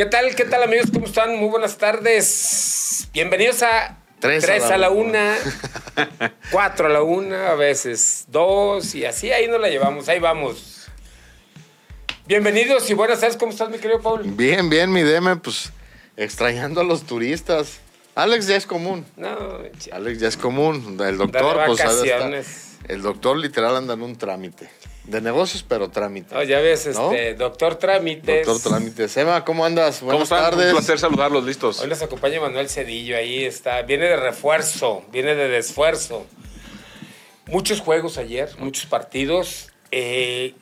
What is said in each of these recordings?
¿Qué tal? ¿Qué tal amigos? ¿Cómo están? Muy buenas tardes. Bienvenidos a Tres Tres a a la la una, cuatro a la una, a veces dos y así ahí nos la llevamos, ahí vamos. Bienvenidos y buenas tardes, ¿cómo estás mi querido Paul? Bien, bien, mi Deme, pues extrañando a los turistas. Alex ya es común. No, Alex ya es común. El doctor, pues vacaciones. El doctor literal anda en un trámite. De negocios, pero trámite. No, ya ves, ¿No? este, doctor Trámites. Doctor trámite. Sema, ¿cómo andas? ¿Cómo Buenas están? tardes. Un placer saludarlos, listos. Hoy nos acompaña Manuel Cedillo, ahí está. Viene de refuerzo, viene de desfuerzo. Muchos juegos ayer, muchos partidos. Eh,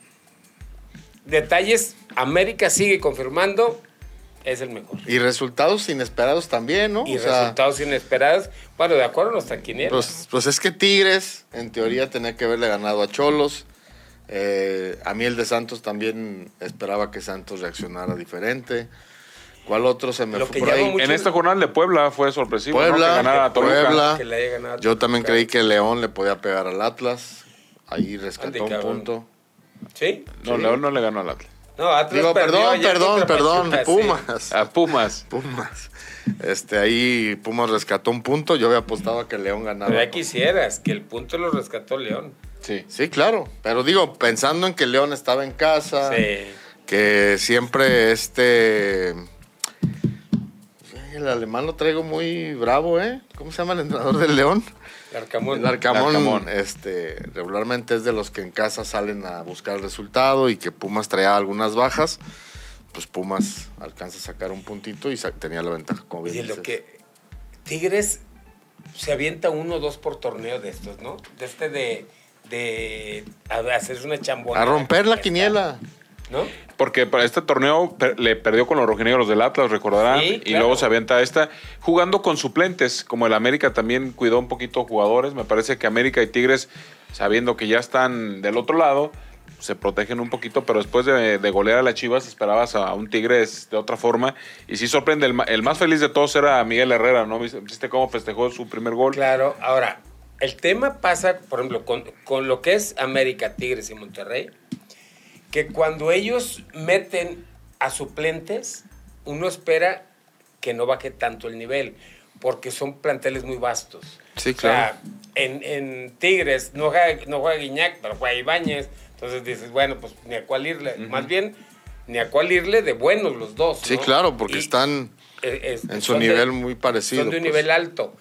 detalles, América sigue confirmando, es el mejor. Y resultados inesperados también, ¿no? Y O sea, resultados inesperados. Bueno, de acuerdo a nuestra quiniela. Pues, pues es que Tigres, en teoría, tenía que haberle ganado a Cholos. Eh, a mí el de Santos también esperaba que Santos reaccionara diferente. ¿Cuál otro se me Lo fue por ahí? En esta jornada de Puebla fue sorpresivo, ¿no? Puebla, Que ganara a Toluca. Puebla. que le haya ganado. Yo también creí que León le podía pegar al Atlas. Ahí rescató un cabrón. punto. ¿Sí? No, León no le ganó al Atlas. No, Atlas Digo, perdió perdón, perdón, perdón. Pachuca, sí. Pumas. A Pumas. Pumas. Este, ahí Pumas rescató un punto. Yo había apostado a que León ganaba. Pero ya quisieras que el punto lo rescató León. Sí. Sí, claro. Pero digo, pensando en que León estaba en casa. Sí. que siempre este el alemán lo traigo muy bravo, ¿eh? ¿Cómo se llama el entrenador del León? El Arcamón. El Arcamón, Arcamón. este, regularmente es de los que en casa salen a buscar el resultado y que Pumas traía algunas bajas. Pues Pumas alcanza a sacar un puntito y tenía la ventaja, como bien Oye, lo que. Tigres se avienta uno o dos por torneo de estos, ¿no? De este de. De hacerse una chambona. A romper la quiniela. ¿No? Porque para este torneo per- le perdió con los rojinegros del Atlas, recordarán. Sí, Y luego se avienta esta jugando con suplentes. Como el América también cuidó un poquito jugadores. Me parece que América y Tigres, sabiendo que ya están del otro lado, se protegen un poquito. Pero después de, de golear a las Chivas, esperabas a un Tigres de otra forma. Y sí sorprende. El, el más feliz de todos era Miguel Herrera, ¿no? ¿Viste viste cómo festejó su primer gol? Claro. Ahora, el tema pasa, por ejemplo, con, con lo que es América, Tigres y Monterrey, que cuando ellos meten a suplentes, uno espera que no baje tanto el nivel, porque son planteles muy vastos. Sí, O sea, claro. en, en Tigres no juega, no juega Guiñac, pero juega Ibáñez. Entonces dices, bueno, pues ni a cuál irle. Más bien, ni a cuál irle de buenos los dos. Sí, ¿no? porque porque Y- están es- en su de- nivel muy parecido. son de un pues. nivel alto.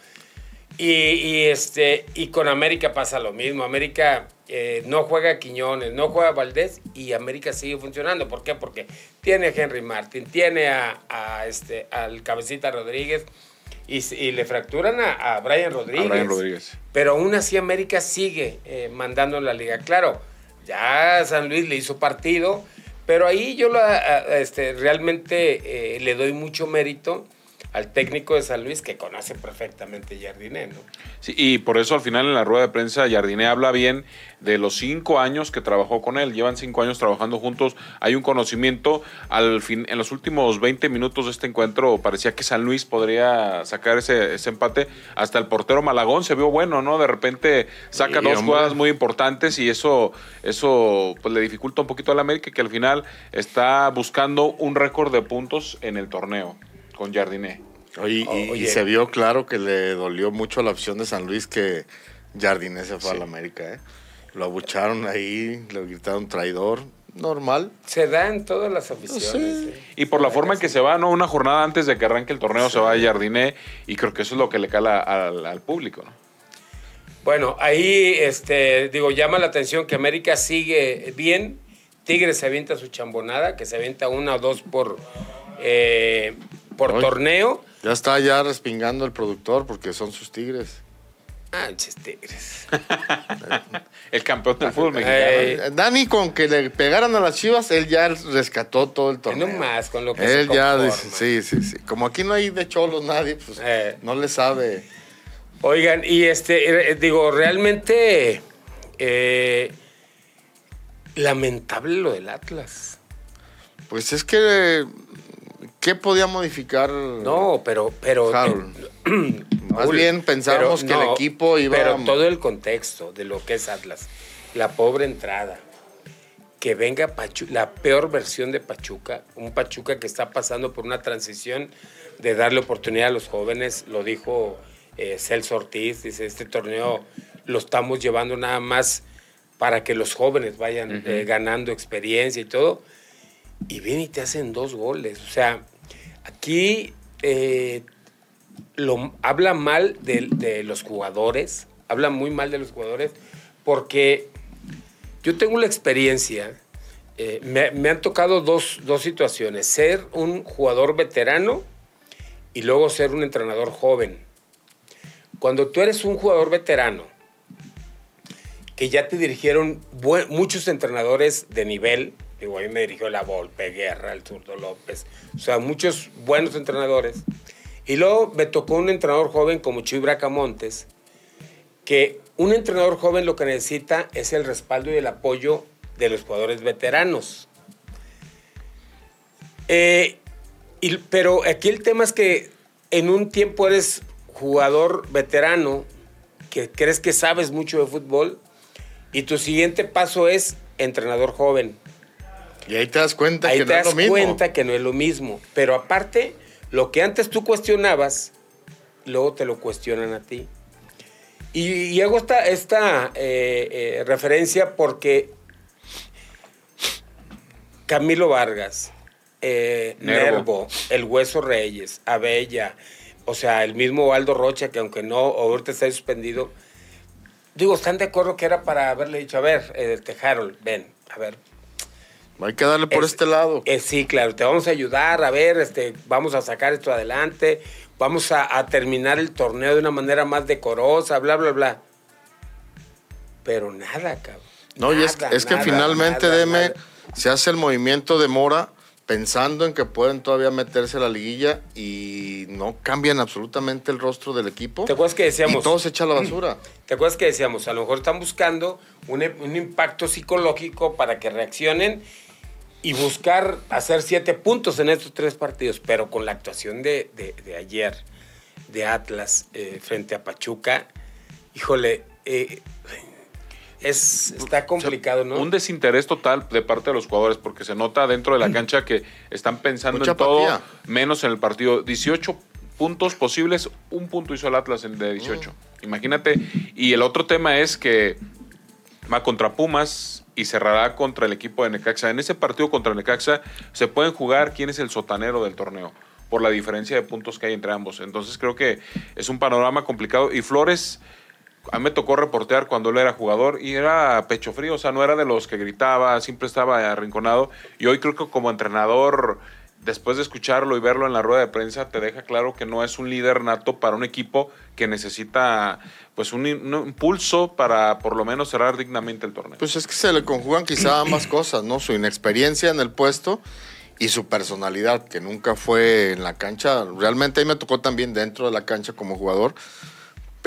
Y, y, este, y con América pasa lo mismo. América eh, no juega Quiñones, no juega Valdés y América sigue funcionando. ¿Por qué? Porque tiene a Henry Martin, tiene a, a este, al Cabecita Rodríguez y, le fracturan a, a Brian Rodríguez. A Brian Rodríguez. Pero aún así América sigue eh, mandando en la liga. Claro, ya San Luis le hizo partido, pero ahí yo la, este, realmente eh, le doy mucho mérito al técnico de San Luis que conoce perfectamente Jardiné, ¿no? Sí, y por eso al final en la rueda de prensa Jardiné habla bien de los cinco años que trabajó con él. Llevan cinco años trabajando juntos. Hay un conocimiento. Al fin, en los últimos 20 minutos de este encuentro parecía que San Luis podría sacar ese, ese empate. Hasta el portero Malagón se vio bueno, ¿no? De repente saca dos hombre. jugadas muy importantes y eso, eso pues, le dificulta un poquito al América que al final está buscando un récord de puntos en el torneo con Jardiné. Oye, y, y Oye. se vio claro que le dolió mucho a la afición de San Luis que Jardinés se fue Sí. a la América, ¿eh? Lo abucharon ahí, le gritaron traidor. Normal. Se da en todas las aficiones. Sí. ¿eh? Y por la forma en que se va, ¿no? Una jornada antes de que arranque el torneo se va a Jardiné y creo que eso es lo que le cala al, al público, ¿no? Bueno, ahí este, digo, llama la atención que América sigue bien. Tigres se avienta su chambonada, que se avienta una o dos por, eh, por Oye. torneo. Ya está ya respingando el productor porque son sus tigres. Ah, Tigres. El campeón del fútbol mexicano. Eh, Dani, con que le pegaran a las chivas, él ya rescató todo el torneo. No más, con lo que se Él ya, conforma. dice, sí, sí, sí. Como aquí no hay de cholos nadie, pues Eh. no le sabe. Oigan, y este, eh, digo, realmente eh, lamentable lo del Atlas. Pues es que, ¿qué podía modificar? No, pero, pero. Eh, Más bien pensábamos que el equipo iba Pero a- todo el contexto de lo que es Atlas, la pobre entrada. que venga Pachu- la peor versión de Pachuca, un Pachuca que está pasando por una transición de darle oportunidad a los jóvenes, lo dijo eh, Celso Ortiz, dice, este torneo lo estamos llevando nada más para que los jóvenes vayan eh, ganando experiencia y todo, y viene y te hacen dos goles, o sea, aquí eh, lo, habla mal de, los jugadores, habla muy mal de los jugadores, porque yo tengo la experiencia, eh, me, han tocado dos, dos situaciones, ser un jugador veterano y luego ser un entrenador joven. Cuando tú eres un jugador veterano, que ya te dirigieron muchos entrenadores de nivel, digo, ahí me dirigió la Volpe, Guerra, el Zurdo López, o sea, muchos buenos entrenadores. Y luego me tocó un entrenador joven como Chuy Bracamontes, que un entrenador joven lo que necesita es el respaldo y el apoyo de los jugadores veteranos. Eh, y- pero aquí el tema es que en un tiempo eres jugador veterano, que crees que sabes mucho de fútbol, y tu siguiente paso es entrenador joven. Y ahí te das cuenta Ahí que te no es das lo mismo. cuenta que no es lo mismo. Pero aparte, lo que antes tú cuestionabas, luego te lo cuestionan a ti. Y, y hago esta, esta eh, eh, referencia porque Camilo Vargas, eh, Nervo. Nervo, El Hueso Reyes, Abella, o sea, el mismo Aldo Rocha, que aunque no, ahorita está suspendido, digo, están de acuerdo que era para haberle dicho, a ver, eh, Harold, ven, a ver, Hay que darle por es- este lado. eh, sí, claro, te vamos a ayudar, a ver, este, vamos a sacar esto adelante, vamos a, a terminar el torneo de una manera más decorosa, bla, bla, bla. Pero nada, cabrón. No, y es, Nada, es que finalmente, nada, Deme, se hace el movimiento de Mora pensando en que pueden todavía meterse a la liguilla y no cambian absolutamente el rostro del equipo. ¿Te acuerdas que decíamos? Y todo se echa a la basura. ¿Te acuerdas que decíamos? A lo mejor están buscando un, un impacto psicológico para que reaccionen y buscar hacer siete puntos en estos tres partidos, pero con la actuación de, de- de ayer de Atlas eh, frente a Pachuca, híjole, eh, es, está complicado, ¿no? Un desinterés total de parte de los jugadores, porque se nota dentro de la cancha que están pensando Mucha en todo, menos en el partido. 18 puntos posibles, un punto hizo el Atlas en de 18. Imagínate. Y el otro tema es que va contra Pumas y cerrará contra el equipo de Necaxa. En ese partido contra Necaxa se pueden jugar quién es el sotanero del torneo por la diferencia de puntos que hay entre ambos. Entonces creo que es un panorama complicado y Flores a mí me tocó reportear cuando él era jugador y era pecho frío, o sea, no era de los que gritaba, siempre estaba arrinconado. Y hoy creo que como entrenador, después de escucharlo y verlo en la rueda de prensa, te deja claro que no es un líder nato para un equipo que necesita pues un, impulso para por lo menos cerrar dignamente el torneo. Pues es que se le conjugan quizá ambas cosas, ¿no? Su inexperiencia en el puesto y su personalidad, que nunca fue en la cancha. Realmente ahí me tocó también dentro de la cancha como jugador,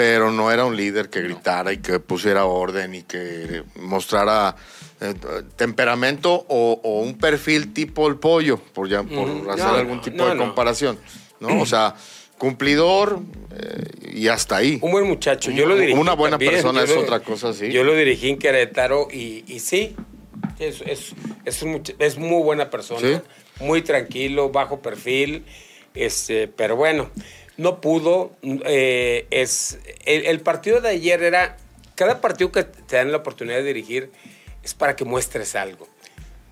pero no era un líder que gritara y que pusiera orden y que mostrara eh, temperamento o, o un perfil tipo el pollo, por, ya, por Mm, hacer no, algún no, tipo no, de comparación, ¿no? O sea, cumplidor eh, y hasta ahí. Un buen muchacho. Yo lo dirigí. Una buena también. persona Yo es lo- otra cosa, sí. Yo lo dirigí en Querétaro y, y sí, es, es, es, un es muy buena persona. Sí. Muy tranquilo, bajo perfil. Este, pero bueno, no pudo. eh, es, el, partido de ayer era. Cada partido que te dan la oportunidad de dirigir es para que muestres algo.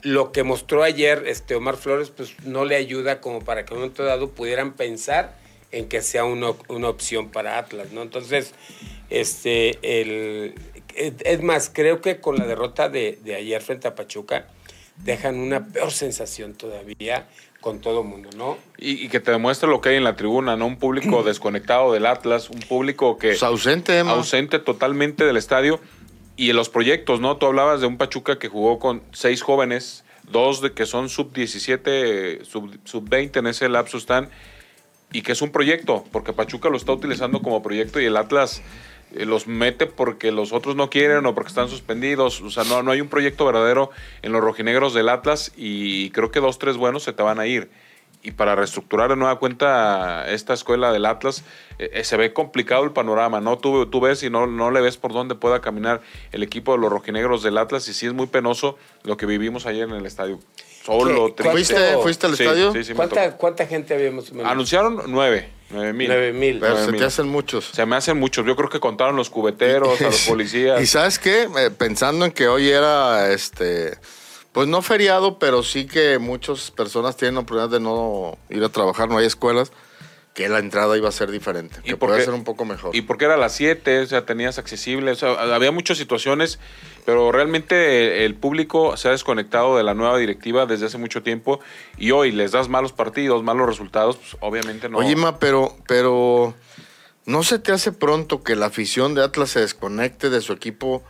Lo que mostró ayer este Omar Flores, pues no le ayuda como para que en un momento dado pudieran pensar en que sea una, una opción para Atlas, ¿no? Entonces, este, el, es es más, creo que con la derrota de, de ayer frente a Pachuca, dejan una peor sensación todavía con todo el mundo, ¿no? Y, y que te demuestre lo que hay en la tribuna, ¿no? Un público desconectado del Atlas, un público que... Pues ausente, Emma. ausente totalmente del estadio. Y en los proyectos, ¿no? Tú hablabas de un Pachuca que jugó con seis jóvenes, dos de que son sub-17, sub-20 en ese lapso están, y que es un proyecto, porque Pachuca lo está utilizando como proyecto y el Atlas los mete porque los otros no quieren o porque están suspendidos. O sea, no, no hay un proyecto verdadero en los rojinegros del Atlas y creo que dos, tres buenos se te van a ir. y para reestructurar de nueva cuenta esta escuela del Atlas, eh, eh, se ve complicado el panorama, ¿no? Tú, tú ves y no, no le ves por dónde pueda caminar el equipo de los rojinegros del Atlas y sí es muy penoso lo que vivimos ayer en el estadio. Solo. ¿Fuiste, ¿Fuiste al Sí, estadio? sí, sí, me ¿Cuánta, tocó. ¿Cuánta gente habíamos? Anunciaron nueve, nueve mil. Nueve mil. Pero Nueve se mil. te hacen muchos. Se me hacen muchos. Yo creo que contaron los cubeteros, a los policías. Y sabes qué, Eh, pensando en que hoy era este, pues no feriado, pero sí que muchas personas tienen la oportunidad de no ir a trabajar, no hay escuelas, que la entrada iba a ser diferente, ¿Y que por puede qué? ser un poco mejor. Y porque era a las 7, o sea, tenías accesible, o sea, había muchas situaciones, pero realmente el público se ha desconectado de la nueva directiva desde hace mucho tiempo y hoy les das malos partidos, malos resultados, pues obviamente no. Oye, Ma, pero, pero ¿no se te hace pronto que la afición de Atlas se desconecte de su equipo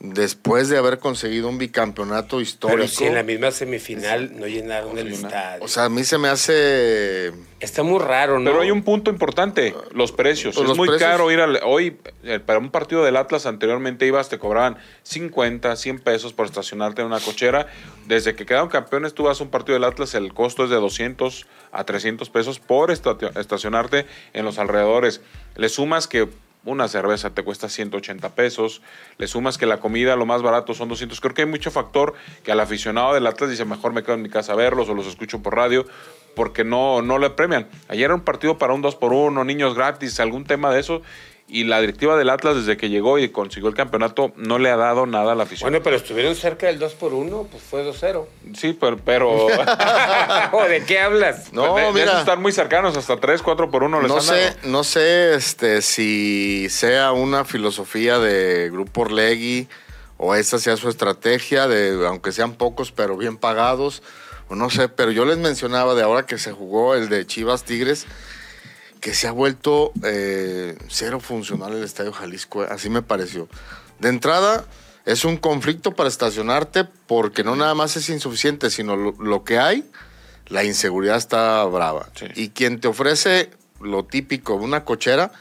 después de haber conseguido un bicampeonato histórico? Pero si en la misma semifinal no llenaron el estadio. O sea, a mí se me hace... Está muy raro, ¿no? Pero hay un punto importante, los precios. Pues es muy precios- caro ir al... Hoy, eh, para un partido del Atlas anteriormente ibas, te cobraban 50, 100 pesos por estacionarte en una cochera. Desde que quedaron campeones, tú vas a un partido del Atlas, el costo es de 200 a 300 pesos por esta- estacionarte en los alrededores. Le sumas que una cerveza te cuesta 180 pesos, le sumas que la comida lo más barato son 200. Creo que hay mucho factor que al aficionado del Atlas dice, mejor me quedo en mi casa a verlos o los escucho por radio, porque no, no le premian. Ayer era un partido para un 2 por 1 niños gratis, algún tema de eso, y la directiva del Atlas desde que llegó y consiguió el campeonato no le ha dado nada a la afición. Bueno, pero estuvieron cerca del 2 por 1 pues fue 2-0. sí, pero... pero ¿O ¿De qué hablas? No, de, de mira. eso están muy cercanos, hasta 3, 4 por 1 les No han sé, dado. no sé este, si sea una filosofía de Grupo Orlegui o esa sea su estrategia, de aunque sean pocos pero bien pagados, o no sé, pero yo les mencionaba de ahora que se jugó el de Chivas Tigres, que se ha vuelto eh, cero funcional el Estadio Jalisco, eh, así me pareció. De entrada, es un conflicto para estacionarte porque no nada más es insuficiente, sino lo, lo que hay, la inseguridad está brava. Sí. Y quien te ofrece lo típico, una cochera,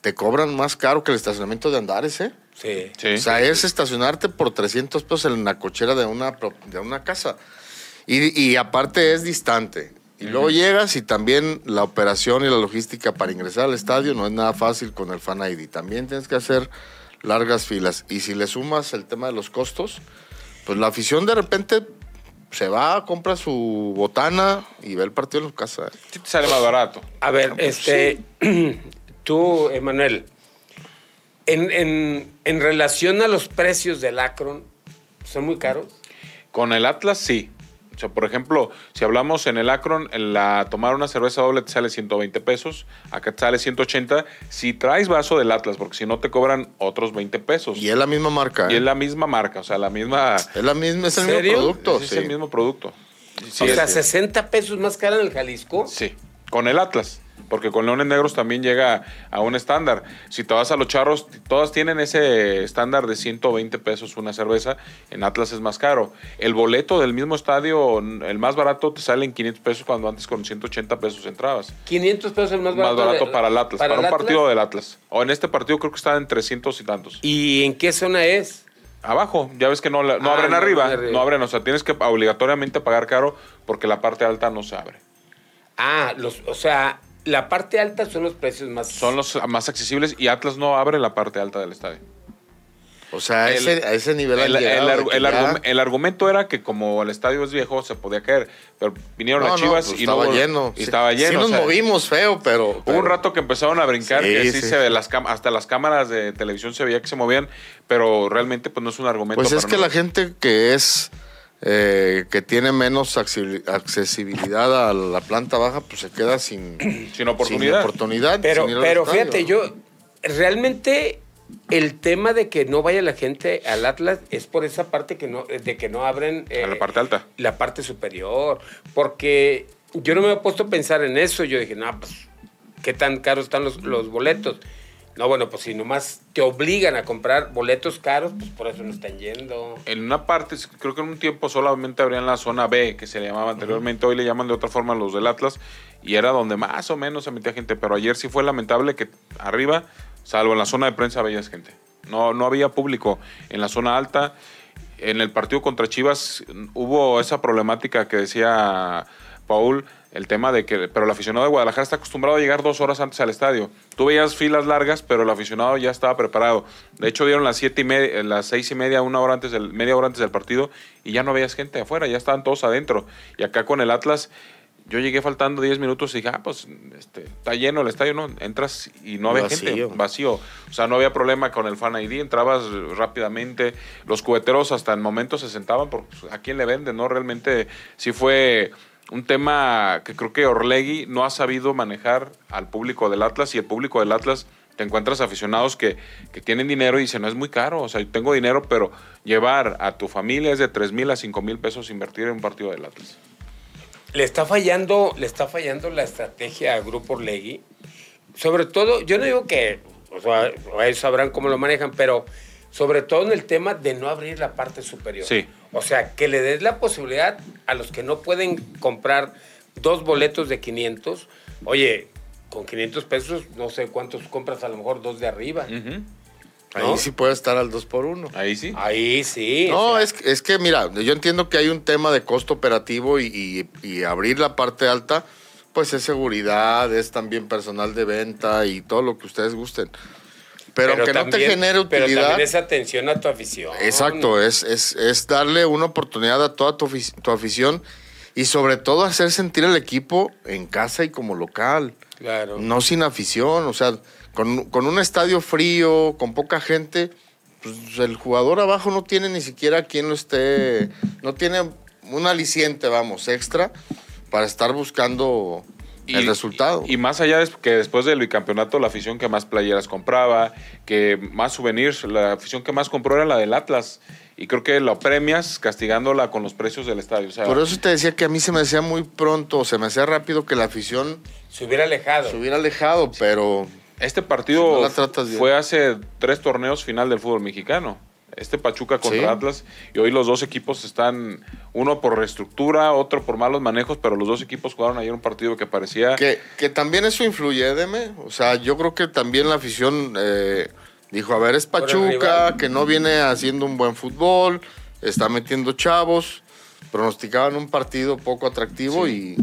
te cobran más caro que el estacionamiento de Andares, ¿eh? Sí. Sí. O sea, es estacionarte por 300 pesos en la cochera de una, de una casa. Y, y aparte es distante. Y luego llegas y también la operación y la logística para ingresar al estadio no es nada fácil con el Fan ID. También tienes que hacer largas filas. Y si le sumas el tema de los costos, pues la afición de repente se va, compra su botana y ve el partido en su casa. Sí te sale más barato. A ver, este, tú, Emanuel, en, en, en relación a los precios del Akron, ¿son muy caros? Con el Atlas, sí. O sea, por ejemplo, si hablamos en el Akron, en la tomar una cerveza doble te sale 120 pesos, acá te sale 180. Si traes vaso del Atlas, porque si no te cobran otros 20 pesos. Y es la misma marca. Y ¿eh? es la misma marca, o sea, la misma. Es la misma, es el ¿Serio? mismo producto. es sí. el mismo producto. Sí, o sea, es- 60 pesos más cara en el Jalisco. sí, con el Atlas. Porque con Leones Negros también llega a un estándar. Si te vas a los charros, todas tienen ese estándar de 120 pesos una cerveza. En Atlas es más caro. El boleto del mismo estadio, el más barato, te sale en 500 pesos cuando antes con 180 pesos entrabas. 500 pesos el más Más barato. barato de- para el Atlas, para, el un Atlas. partido del Atlas. O en este partido creo que está en 300 y tantos. ¿Y en qué zona es? Abajo, ya ves que no, la- no Ah, abren no arriba, arriba. no abren, o sea, tienes que obligatoriamente pagar caro porque la parte alta no se abre. Ah, los, o sea, la parte alta son los precios más... Son los más accesibles y Atlas no abre la parte alta del estadio. O sea, a El- ese, a ese nivel El, el llegado el argum- el argumento era que como el estadio es viejo, se podía caer. Pero vinieron No, las no, chivas pues y no estaba hubo- lleno. Y Sí- estaba lleno. Sí o nos sea, movimos feo, pero... Hubo un rato que empezaron a brincar, Sí, que sí, sí. se ve, las hasta las cámaras de televisión se veía que se movían, pero realmente pues no es un argumento. Pues es para que la gente que es... eh, que tiene menos accesi- accesibilidad a la planta baja, pues se queda sin, Sin oportunidad. sin oportunidad, Pero, sin pero estadio. fíjate, yo realmente el tema de que no vaya la gente al Atlas es por esa parte que no, de que no abren A la eh, parte alta. la parte superior. Porque yo no me he puesto a pensar en eso. Yo dije, no, pues, ¿qué tan caros están los, los boletos? No, bueno, pues si nomás te obligan a comprar boletos caros, pues por eso no están yendo. En una parte, creo que en un tiempo solamente abrían la zona B, que se le llamaba anteriormente, hoy le llaman de otra forma los del Atlas, y era donde más o menos se metía gente, pero ayer sí fue lamentable que arriba, salvo en la zona de prensa, veías gente. No, no había público en la zona alta. En el partido contra Chivas hubo esa problemática que decía Paul, el tema de que, pero el aficionado de Guadalajara está acostumbrado a llegar dos horas antes al estadio. Tú veías filas largas, pero el aficionado ya estaba preparado. De hecho, dieron las siete y media, las seis y media, una hora antes del, media hora antes del partido, y ya no veías gente afuera, ya estaban todos adentro. Y acá con el Atlas, yo llegué faltando 10 minutos y dije, ah, pues este, está lleno el estadio, ¿no? Entras y no había gente, vacío. O sea, no había problema con el Fan ID, entrabas rápidamente. Los cubeteros hasta el momento se sentaban, porque pues, a quién le venden, ¿no? Realmente sí fue un tema que creo que Orlegui no ha sabido manejar al público del Atlas y el público del Atlas te encuentras aficionados que, tienen dinero y dicen, no es muy caro, o sea, yo tengo dinero, pero llevar a tu familia es de 3 mil a 5 mil pesos invertir en un partido del Atlas. Le está fallando, le está fallando la estrategia al Grupo Orlegui. Sobre todo, yo no digo que, o sea, ellos sabrán cómo lo manejan, pero sobre todo en el tema de no abrir la parte superior. Sí. O sea, que le des la posibilidad a los que no pueden comprar dos boletos de 500, oye, con 500 pesos, no sé cuántos compras, a lo mejor dos de arriba. Ahí sí puede estar al 2 por 1 Ahí sí. Ahí sí. No, es, es que mira, yo entiendo que hay un tema de costo operativo y, y abrir la parte alta, pues es seguridad, es también personal de venta y todo lo que ustedes gusten. Pero, aunque no te genere utilidad. Pero también es atención a tu afición. Exacto, es, es, es darle una oportunidad a toda tu, tu, afición y sobre todo hacer sentir al equipo en casa y como local. Claro. No sin afición, o sea, con, con un estadio frío, con poca gente, pues el jugador abajo no tiene ni siquiera quien lo esté. No tiene un aliciente, vamos, extra para estar buscando el resultado. Y, más allá de que después del bicampeonato, la afición que más playeras compraba, que más souvenirs, la afición que más compró era la del Atlas. Y creo que lo premias castigándola con los precios del estadio. Por eso te decía que a mí se me hacía muy pronto, se me hacía rápido que la afición se hubiera alejado. Se hubiera alejado, pero. Este partido fue hace tres torneos final del fútbol mexicano este Pachuca contra Atlas, y hoy los dos equipos están, uno por reestructura, otro por malos manejos, pero los dos equipos jugaron ayer un partido que parecía... Que, que también eso influye, Deme, o sea, yo creo que también la afición eh, dijo, a ver, es Pachuca, que no viene haciendo un buen fútbol, está metiendo chavos, pronosticaban un partido poco atractivo y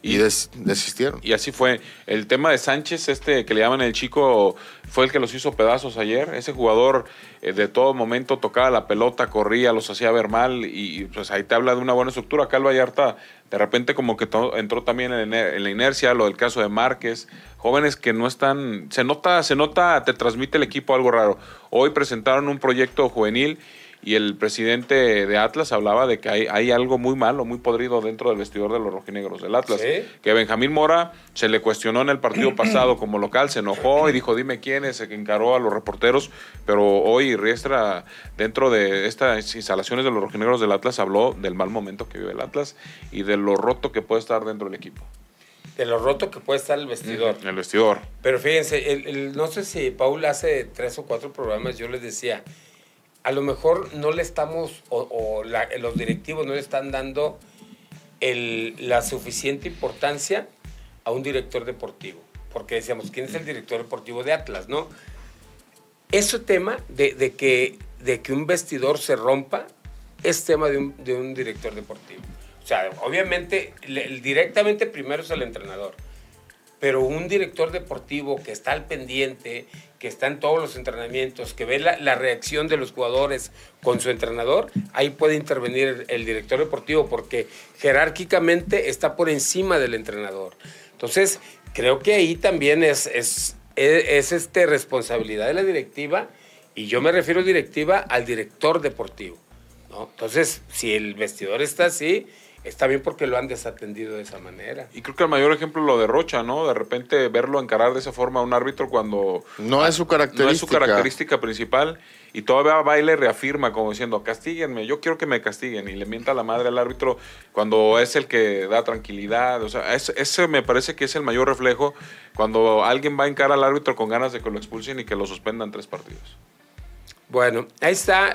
y, desistieron. Y así fue. El tema de Sánchez, este que le llaman el chico, fue el que los hizo pedazos ayer. Ese jugador eh, de todo momento tocaba la pelota, corría, los hacía ver mal y, pues ahí te habla de una buena estructura. Acá el Vallarta de repente como que entró también en, en, la inercia, lo del caso de Márquez. Jóvenes que no están, se nota, se nota, te transmite el equipo algo raro. Hoy presentaron un proyecto juvenil y el presidente de Atlas hablaba de que hay, hay, algo muy malo, muy podrido dentro del vestidor de los rojinegros del Atlas. Que Benjamín Mora se le cuestionó en el partido pasado como local, se enojó y dijo, dime quién es, se encaró a los reporteros, pero hoy Riestra, dentro de estas instalaciones de los rojinegros del Atlas, habló del mal momento que vive el Atlas y de lo roto que puede estar dentro del equipo. De lo roto que puede estar el vestidor. El vestidor. Pero fíjense, no sé si Paul hace tres o cuatro programas, yo les decía, a lo mejor no le estamos, o, los directivos no le están dando la suficiente importancia a un director deportivo. Porque decíamos, ¿quién es el director deportivo de Atlas? ¿no? Ese tema de, que, de que un vestidor se rompa es tema de un, director deportivo. O sea, obviamente, directamente primero es el entrenador pero un director deportivo que está al pendiente, que está en todos los entrenamientos, que ve la, reacción de los jugadores con su entrenador, ahí puede intervenir el, director deportivo porque jerárquicamente está por encima del entrenador. Entonces, creo que ahí también es, es, es, este, responsabilidad de la directiva, y yo me refiero directiva al director deportivo. ¿no? Entonces, si el vestidor está así, está bien porque lo han desatendido de esa manera. Y creo que el mayor ejemplo lo de Rocha, ¿no? De repente verlo encarar de esa forma a un árbitro cuando... No es su característica. No es su característica principal. Y todavía va y le reafirma como diciendo, castíguenme, yo quiero que me castiguen. Y le mienta a la madre al árbitro cuando es el que da tranquilidad. O sea, ese, me parece que es el mayor reflejo cuando alguien va a encarar al árbitro con ganas de que lo expulsen y que lo suspendan tres partidos. Bueno, ahí está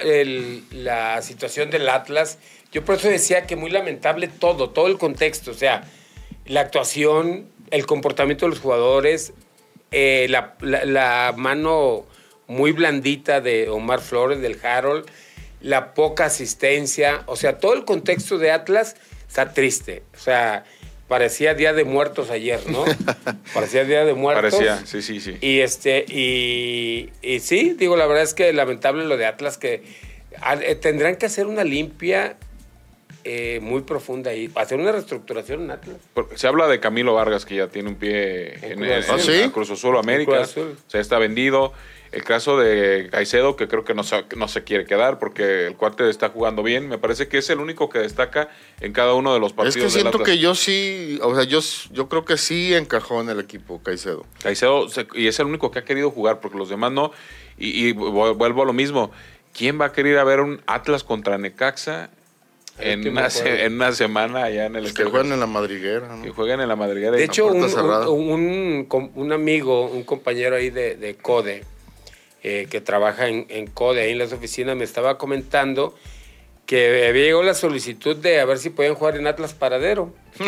la situación del Atlas. Yo por eso decía que muy lamentable todo, todo el contexto, o sea, la actuación, el comportamiento de los jugadores, eh, la, mano muy blandita de Omar Flores, del Harold, la poca asistencia, o sea, todo el contexto de Atlas está triste. O sea, parecía Día de Muertos ayer, ¿no? parecía Día de Muertos. Parecía, sí, sí, sí. Y este, y, y sí, digo, la verdad es que lamentable lo de Atlas, que ah, eh, tendrán que hacer una limpia eh, muy profunda ahí, hacer una reestructuración en Atlas. Se habla de Camilo Vargas, que ya tiene un pie En en, Cruz en- Azul. ¿Ah, sí? en Cruz Azul América. Cruz Azul. O sea, está vendido. El caso de Caicedo, que creo que no se, no se quiere quedar porque el cuate está jugando bien. Me parece que es el único que destaca en cada uno de los Es partidos que del siento que yo sí, o sea, yo, yo creo que sí encajó en el equipo Caicedo. Caicedo, se- y es el único que ha querido jugar porque los demás no. Y, y vu- vuelvo a lo mismo. ¿Quién va a querer ir a ver un Atlas contra Necaxa en una, en una semana allá en el Que Estadio juegan en la madriguera. ¿no? Que jueguen en la madriguera. De y- hecho, un, un amigo, un compañero ahí de, de CODE, eh, que trabaja en, en CODE, ahí en las oficinas, me estaba comentando que había llegado la solicitud de a ver si podían jugar en Atlas Paradero.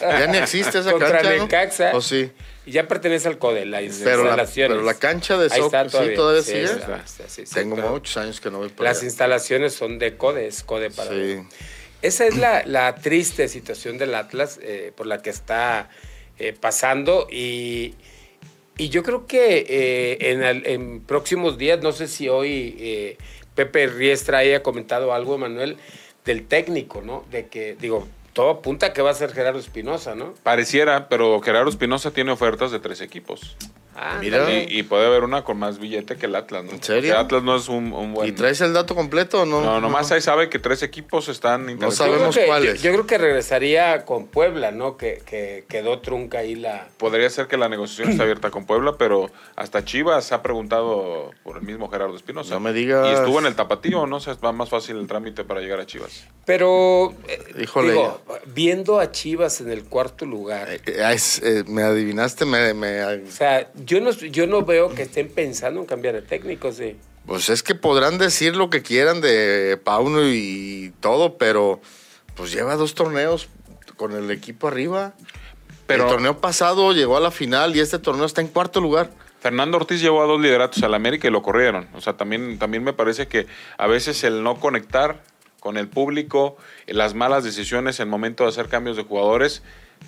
Ya ni existe esa Contra cancha, ¿no? Necaxa. ¿O sí? Y ya pertenece al CODE, las Pero la, instalaciones. pero la cancha de soccer sí todavía Sí, sigue. está, está, sí, sí, Tengo muchos años que no voy para Las allá. instalaciones son de CODE, es CODE Paradero. Sí. Esa es la, la triste situación del Atlas eh, por la que está eh, pasando y, y yo creo que eh, en, al- en próximos días, no sé si hoy eh, Pepe Riestra haya comentado algo, Manuel, del técnico, ¿no? De que, digo, todo apunta a que va a ser Gerardo Espinosa, ¿no? Pareciera, pero Gerardo Espinosa tiene ofertas de tres equipos. Ah, Mira. Y, y puede haber una con más billete que el Atlas, ¿no? ¿En serio? Porque Atlas no es un, un buen. ¿Y traes el dato completo o no? No, nomás ahí sabe que tres equipos están interesados. Creo sabemos cuáles. Yo, yo creo que regresaría con Puebla, ¿no? Que, que quedó trunca ahí la... Podría ser que la negociación está abierta con Puebla, pero hasta Chivas ha preguntado por el mismo Gerardo Espinosa. No me digas. Y estuvo en el tapatío, ¿no? O sea, va más fácil el trámite para llegar a Chivas. Pero, eh, Híjole. digo, viendo a Chivas en el cuarto lugar, Eh, eh, es- eh, me adivinaste, me, me- o sea, yo no, yo no veo que estén pensando en cambiar de técnico, sí. pues es que podrán decir lo que quieran de Pauno y todo, pero pues lleva dos torneos con el equipo arriba. Pero el torneo pasado llegó a la final y este torneo está en cuarto lugar. Fernando Ortiz llevó a dos lideratos al América y lo corrieron. O sea, también, también me parece que a veces el no conectar con el público, las malas decisiones en momento de hacer cambios de jugadores,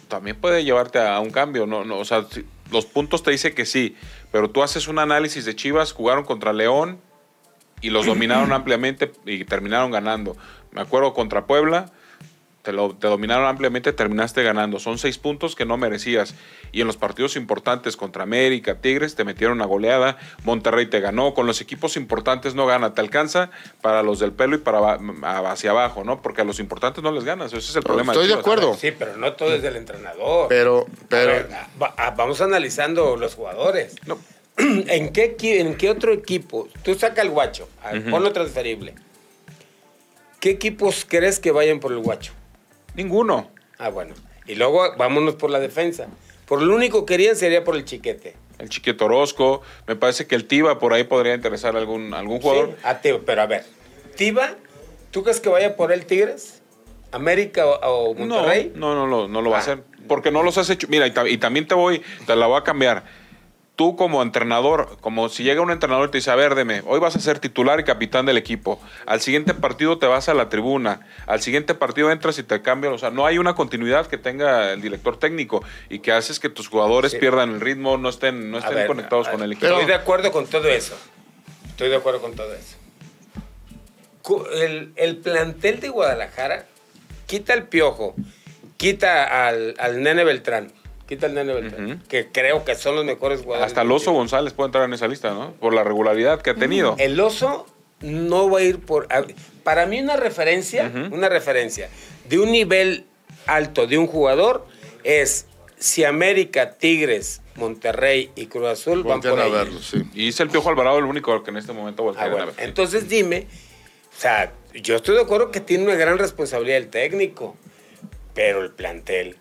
también puede llevarte a un cambio. No, no, o sea, los puntos te dice que sí, pero tú haces un análisis de Chivas, jugaron contra León y los dominaron ampliamente y terminaron ganando. Me acuerdo contra Puebla, te, lo, te dominaron ampliamente, terminaste ganando. Son seis puntos que no merecías. Y en los partidos importantes contra América, Tigres, te metieron una goleada. Monterrey te ganó. Con los equipos importantes no gana. Te alcanza para los del pelo y para a- hacia abajo, ¿no? Porque a los importantes no les ganas. Ese es el problema. Estoy de acuerdo. Sí, pero no todo es del entrenador. Pero, A pero ver, vamos analizando los jugadores. No. ¿En qué, ¿En qué otro equipo? Tú saca el guacho, a ver, ponlo transferible. ¿Qué equipos crees que vayan por el guacho? Ninguno. Ah, bueno. Y luego vámonos por la defensa. Por lo único que querían sería por el chiquete. El Chiquito Orozco. Me parece que el Tiva por ahí podría interesar a algún, algún jugador. Sí, a pero a ver, Tiva, ¿tú crees que vaya por el Tigres? ¿América o, o Monterrey? No, no, no, lo- no lo va a Ah. hacer. Porque no los has hecho. Mira, y también te voy, te la voy a cambiar. Tú como entrenador, como si llega un entrenador y te dice, a ver, deme, hoy vas a ser titular y capitán del equipo. Al siguiente partido te vas a la tribuna. Al siguiente partido entras y te cambian. O sea, no hay una continuidad que tenga el director técnico y que haces que tus jugadores Sí. pierdan el ritmo, no estén, no estén ver, conectados con el equipo. Estoy de acuerdo con todo eso. Estoy de acuerdo con todo eso. El, el plantel de Guadalajara quita el piojo, quita al, al nene Beltrán, quita al nene Beltrán, que creo que son los mejores jugadores. Hasta el Oso. González puede entrar en esa lista, ¿no? Por la regularidad que ha tenido. El oso no va a ir por. a- Para mí, una referencia, una referencia de un nivel alto de un jugador es si América, Tigres, Monterrey y Cruz Azul van por a ahí. verlo, sí. Y es el Piojo Alvarado el único que en este momento voltea Ah, a bueno. ver. Entonces dime, o sea, yo estoy de acuerdo que tiene una gran responsabilidad el técnico, pero el plantel.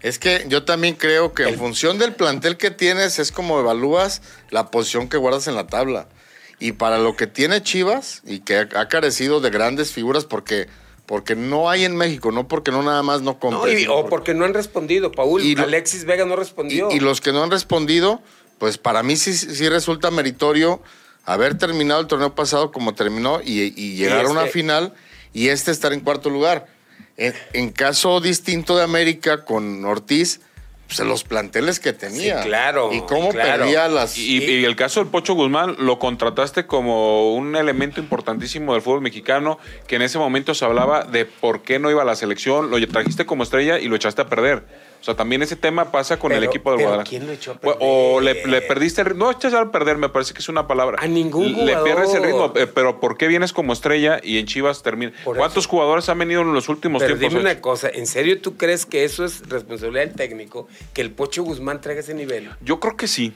Es que yo también creo que en función del plantel que tienes es como evalúas la posición que guardas en la tabla. Y para lo que tiene Chivas y que ha carecido de grandes figuras porque, porque no hay en México, no porque no nada más no No, compres. y- sino o porque no han respondido, Paul. Y Alexis Vega no respondió. y los que no han respondido, pues para mí sí, sí resulta meritorio haber terminado el torneo pasado como terminó y, y llegar a una este- final y este estar en cuarto lugar. En, en caso distinto de América con Ortiz, pues los planteles que tenía. Sí, claro, Y cómo claro. perdía las. Y, y el caso del Pocho Guzmán lo contrataste como un elemento importantísimo del fútbol mexicano, que en ese momento se hablaba de por qué no iba a la selección, lo trajiste como estrella y lo echaste a perder. O sea, también ese tema pasa con el equipo del Guadalajara. ¿quién lo echó a O le, perder? le perdiste el ritmo. No, echas a perder, me parece que es una palabra. A ningún Le jugador. pierdes el ritmo, eh, pero ¿por qué vienes como estrella y en Chivas termina? Por ¿Cuántos eso. jugadores han venido en los últimos Pero tiempos? dime una cosa, ¿en serio tú crees que eso es responsabilidad del técnico? Que el Pocho Guzmán traiga ese nivel. Yo creo que sí.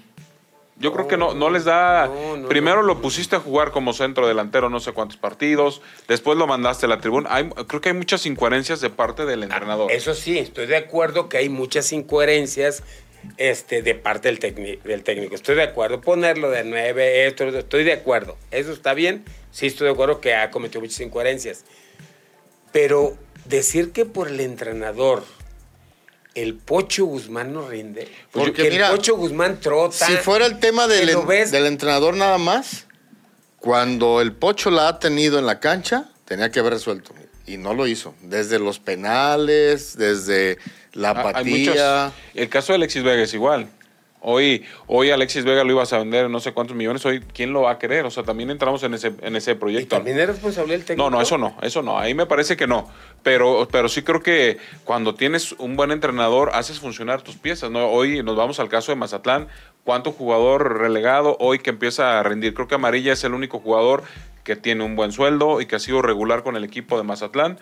Yo creo que no, no les da. No, no, Primero lo pusiste a jugar como centro delantero no sé cuántos partidos. Después lo mandaste a la tribuna. Hay- creo que hay muchas incoherencias de parte del entrenador. Eso sí, estoy de acuerdo que hay muchas incoherencias este, de parte del, técnico del técnico. Estoy de acuerdo. Ponerlo de nueve, esto, estoy de acuerdo. Eso está bien. Sí, estoy de acuerdo que ha cometido muchas incoherencias. Pero decir que por el entrenador el Pocho Guzmán no rinde. Porque Porque mira, el Pocho Guzmán trota. Si fuera el tema del, del entrenador nada más, cuando el Pocho la ha tenido en la cancha, tenía que haber resuelto. Y no lo hizo. Desde los penales, desde la Ah, hay apatía. el caso de Alexis Vega es igual. Hoy, hoy Alexis Vega lo ibas a vender en no sé cuántos millones. Hoy, ¿quién lo va a querer? O sea, también entramos en ese, en ese Y proyecto. también es responsabilidad del técnico. No, no, eso no, eso no. Ahí me parece que no. Pero, pero sí creo que cuando tienes un buen entrenador, haces funcionar tus piezas. ¿no? Hoy nos vamos al caso de Mazatlán. ¿Cuánto jugador relegado hoy que empieza a rendir? Creo que Amarilla es el único jugador que tiene un buen sueldo y que ha sido regular con el equipo de Mazatlán.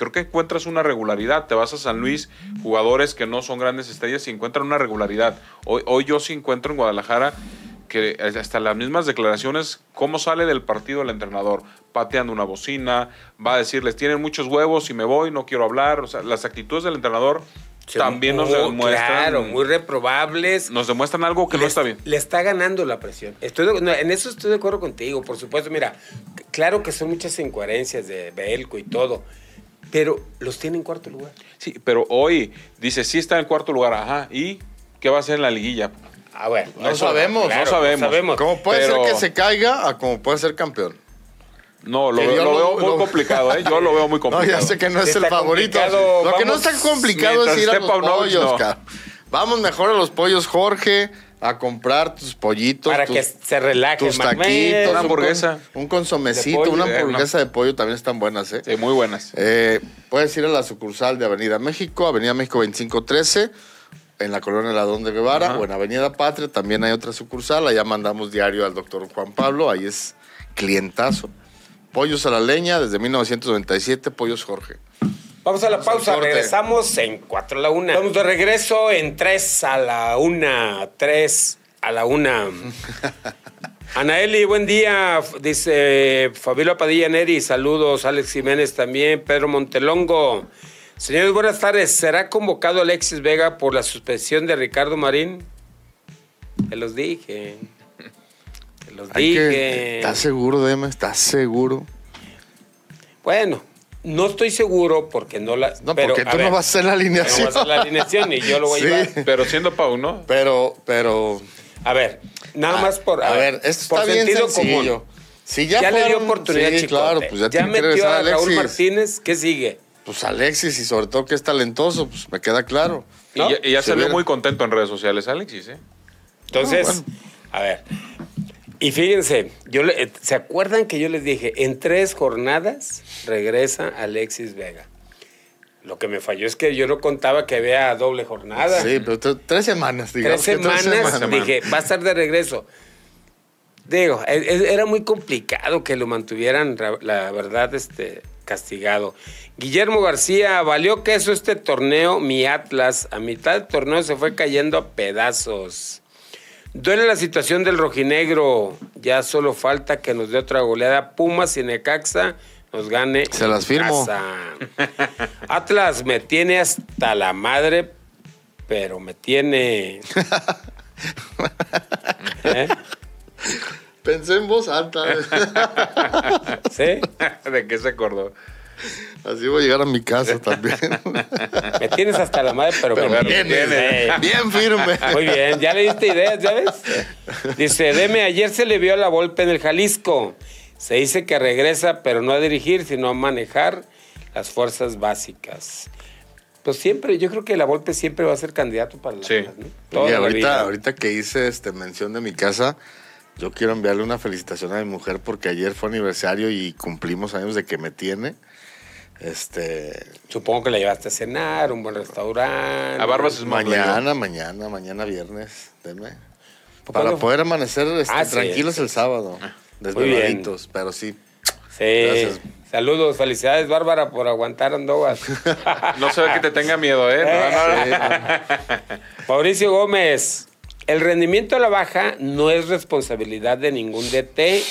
Creo que encuentras una regularidad. Te vas a San Luis, jugadores que no son grandes estrellas y encuentran una regularidad. Hoy, hoy yo sí encuentro en Guadalajara que hasta las mismas declaraciones, cómo sale del partido el entrenador, pateando una bocina, va a decirles, tienen muchos huevos y me voy, no quiero hablar. O sea, las actitudes del entrenador también nos demuestran, Claro, muy reprobables. nos demuestran algo que no está bien. Le está ganando la presión. Estoy de- no, en eso estoy de acuerdo contigo, por supuesto. Mira, claro que son muchas incoherencias de Belco y todo, pero los tiene en cuarto lugar. Sí, pero hoy dice, sí está en cuarto lugar, ajá, ¿y qué va a hacer en la liguilla? A ver, No sabemos, no sabemos. ¿Cómo puede Pero- ser que se caiga a como puede ser campeón? No, lo, veo, yo lo lo- veo muy lo- complicado, ¿eh? Yo lo veo muy No, complicado. ya sé que no es Está el favorito. Lo que no vamos, está complicado es ir a los pollos, no. cabrón. Vamos mejor a los pollos, Jorge, a comprar tus pollitos. Para tus, que se relaje. tus taquitos. Una un hamburguesa. con- Un, consomecito, pollo, una eh, hamburguesa de pollo también están buenas, ¿eh? Sí, muy buenas. Eh, puedes ir a la sucursal de Avenida México, Avenida México 2513, en la colonia Ladrón de Guevara, Ajá. o en Avenida Patria también hay otra sucursal. Allá mandamos diario al doctor Juan Pablo, ahí es clientazo. Pollos a la leña desde 1997, Pollos Jorge. Vamos a la Vamos pausa, regresamos en 4 a la 1. Vamos de regreso en 3 a la 1. 3 a la 1. Anaeli, buen día. Dice Fabiola Padilla Neri, saludos. Alex Jiménez también. Pedro Montelongo. Señores, buenas tardes. ¿Será convocado Alexis Vega por la suspensión de Ricardo Marín? Te los dije. Te los Hay dije. ¿Estás seguro, Dema? ¿Estás seguro? Bueno, no estoy seguro porque no la. No, pero, porque a tú ver, no vas a hacer la no alineación. voy a hacer la alineación y yo lo voy a llevar. Pero siendo Pau, ¿no? Pero, pero... A ver, nada más por. A ver, esto por está bien sentido sencillo. común. Si ya, Ya, le dio oportunidad sí, Chicote. claro, pues ya, ya tiene que metió a Raúl. Martínez. ¿Qué sigue? Pues Alexis y sobre todo que es talentoso, pues me queda claro. Y ya, y ya Se viene. muy contento en redes sociales, Alexis, ¿eh? Entonces, bueno. a ver. Y fíjense, yo le- eh, ¿se acuerdan que yo les dije? En tres jornadas regresa Alexis Vega. Lo que me falló es que yo no contaba que había doble jornada. Sí, pero tres semanas, digamos. tres semanas, dije, va a estar de regreso. Digo, e- e- era muy complicado que lo mantuvieran, ra- la verdad, este, castigado. Guillermo García, valió queso este torneo, mi Atlas. A mitad del torneo se fue cayendo a pedazos. Duele la situación del rojinegro. Ya solo falta que nos dé otra goleada. Pumas y Necaxa nos gane. Se las firmo. casa. Atlas me tiene hasta la madre, pero me tiene. ¿Eh? Pensé en voz alta. ¿Sí? ¿De qué se acordó? Así voy a llegar a mi casa también. Me tienes hasta la madre, pero, Pero me bien, Eh, bien firme. Muy bien, ya le diste ideas, ¿ya ves? Dice, Deme, ayer se le vio a la Volpe en el Jalisco. Se dice que regresa, pero no a dirigir, sino a manejar las fuerzas básicas. Pues siempre, yo creo que la Volpe siempre va a ser candidato para la Sí. la ahorita, ahorita que hice este mención de mi casa, yo quiero enviarle una felicitación a mi mujer porque ayer fue aniversario y cumplimos años de que me tiene. Este Supongo que la llevaste a cenar, un buen restaurante. A Barbas es mañana, mañana, mañana viernes. ¿Por Para poder amanecer este, Ah, sí. tranquilos el sábado. Desveladitos, pero sí. Sí. Gracias. Saludos, felicidades, Bárbara, por aguantar Andogas. No se ve que te tenga miedo, ¿eh? No, no, no. Mauricio Gómez, el rendimiento a la baja no es responsabilidad de ningún DT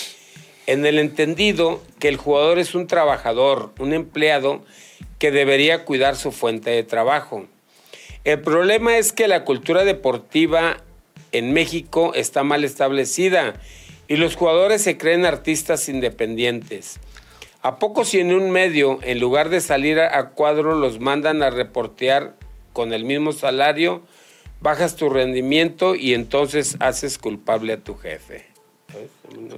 en el entendido que el jugador es un trabajador, un empleado que debería cuidar su fuente de trabajo. El problema es que la cultura deportiva en México está mal establecida y los jugadores se creen artistas independientes. ¿A poco si en un medio, en lugar de salir a, cuadro, los mandan a reportear con el mismo salario, bajas tu rendimiento y entonces haces culpable a tu jefe?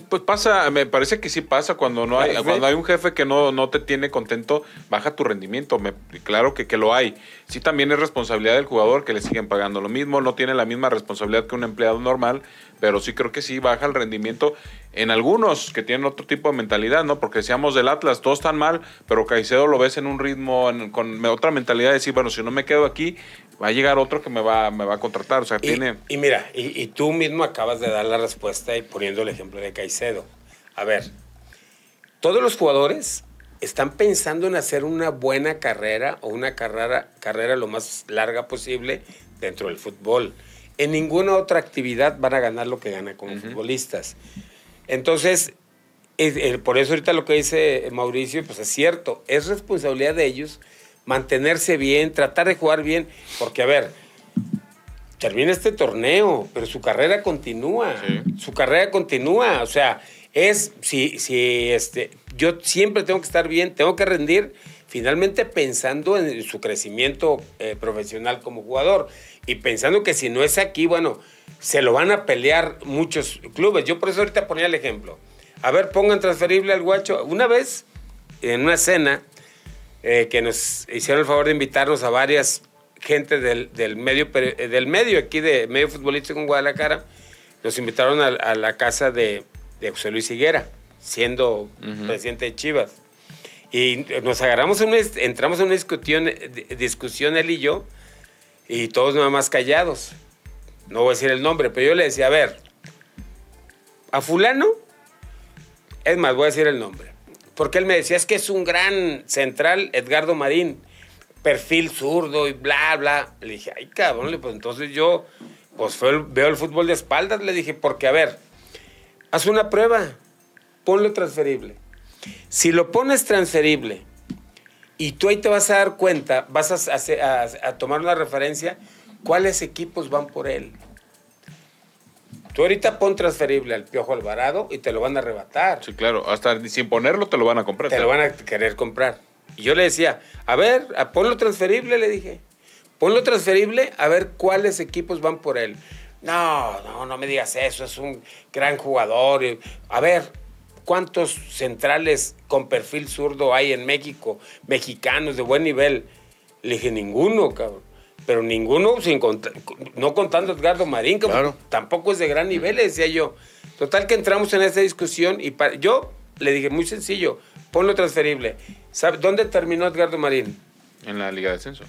Pues pasa, me parece que sí pasa cuando no hay, cuando hay un jefe que no, no te tiene contento, baja tu rendimiento. Me- claro que, que lo hay. Sí también es responsabilidad del jugador que le siguen pagando lo mismo, no tiene la misma responsabilidad que un empleado normal, pero sí creo que sí baja el rendimiento en algunos que tienen otro tipo de mentalidad, ¿no? Porque decíamos del Atlas, todos están mal, pero Caicedo lo ves en un ritmo, en- con otra mentalidad de decir, bueno, si no me quedo aquí, va a llegar otro que me va, me va a contratar. O sea, Y, tiene... y mira, y, y tú mismo acabas de dar la respuesta y poniendo el ejemplo de Caicedo. A ver, todos los jugadores están pensando en hacer una buena carrera o una carrera, carrera lo más larga posible dentro del fútbol. En ninguna otra actividad van a ganar lo que ganan como futbolistas. Entonces, es- eh, por eso ahorita lo que dice Mauricio, pues es cierto, es responsabilidad de ellos mantenerse bien, tratar de jugar bien, porque a ver, termina este torneo, pero su carrera continúa. Sí. Su carrera continúa. O sea, es si, si este, yo siempre tengo que estar bien, tengo que rendir, finalmente pensando en su crecimiento eh, profesional como jugador. Y pensando que si no es aquí, bueno, se lo van a pelear muchos clubes. Yo por eso ahorita ponía el ejemplo. A ver, pongan transferible al guacho. Una vez, en una cena, eh, que nos hicieron el favor de invitarnos a varias gente del, del medio eh, del medio aquí de medio futbolístico en Guadalajara. Nos invitaron a, a la casa de, de José Luis Higuera siendo presidente de Chivas. Y nos agarramos una, entramos en una discusión di- discusión él y yo y todos nada más callados. No voy a decir el nombre pero yo le decía a ver a fulano es más, voy a decir el nombre. Porque él me decía, es que es un gran central, Edgardo Marín, perfil zurdo y bla, bla. Le dije, ay, cabrón, pues entonces yo pues veo el fútbol de espaldas. Le dije, porque a ver, haz una prueba, ponlo transferible. Si lo pones transferible y tú ahí te vas a dar cuenta, vas a, a- a tomar una referencia, cuáles equipos van por él. Tú ahorita pon transferible al Piojo Alvarado y te lo van a arrebatar. Sí, claro, hasta sin ponerlo te lo van a comprar. Te lo van a querer comprar. Y yo le decía, a ver, a- ponlo transferible, le dije. Ponlo transferible a ver cuáles equipos van por él. No, no, no me digas eso, es un gran jugador. A ver, ¿cuántos centrales con perfil zurdo hay en México? Mexicanos de buen nivel. Le dije, ninguno, cabrón. Pero ninguno, sin cont- no contando a Edgardo Marín, que Claro. tampoco es de gran nivel, le decía yo. Total que entramos en esta discusión y yo le dije, muy sencillo, ponlo transferible. ¿Sabe dónde terminó Edgardo Marín? En la Liga de Ascenso.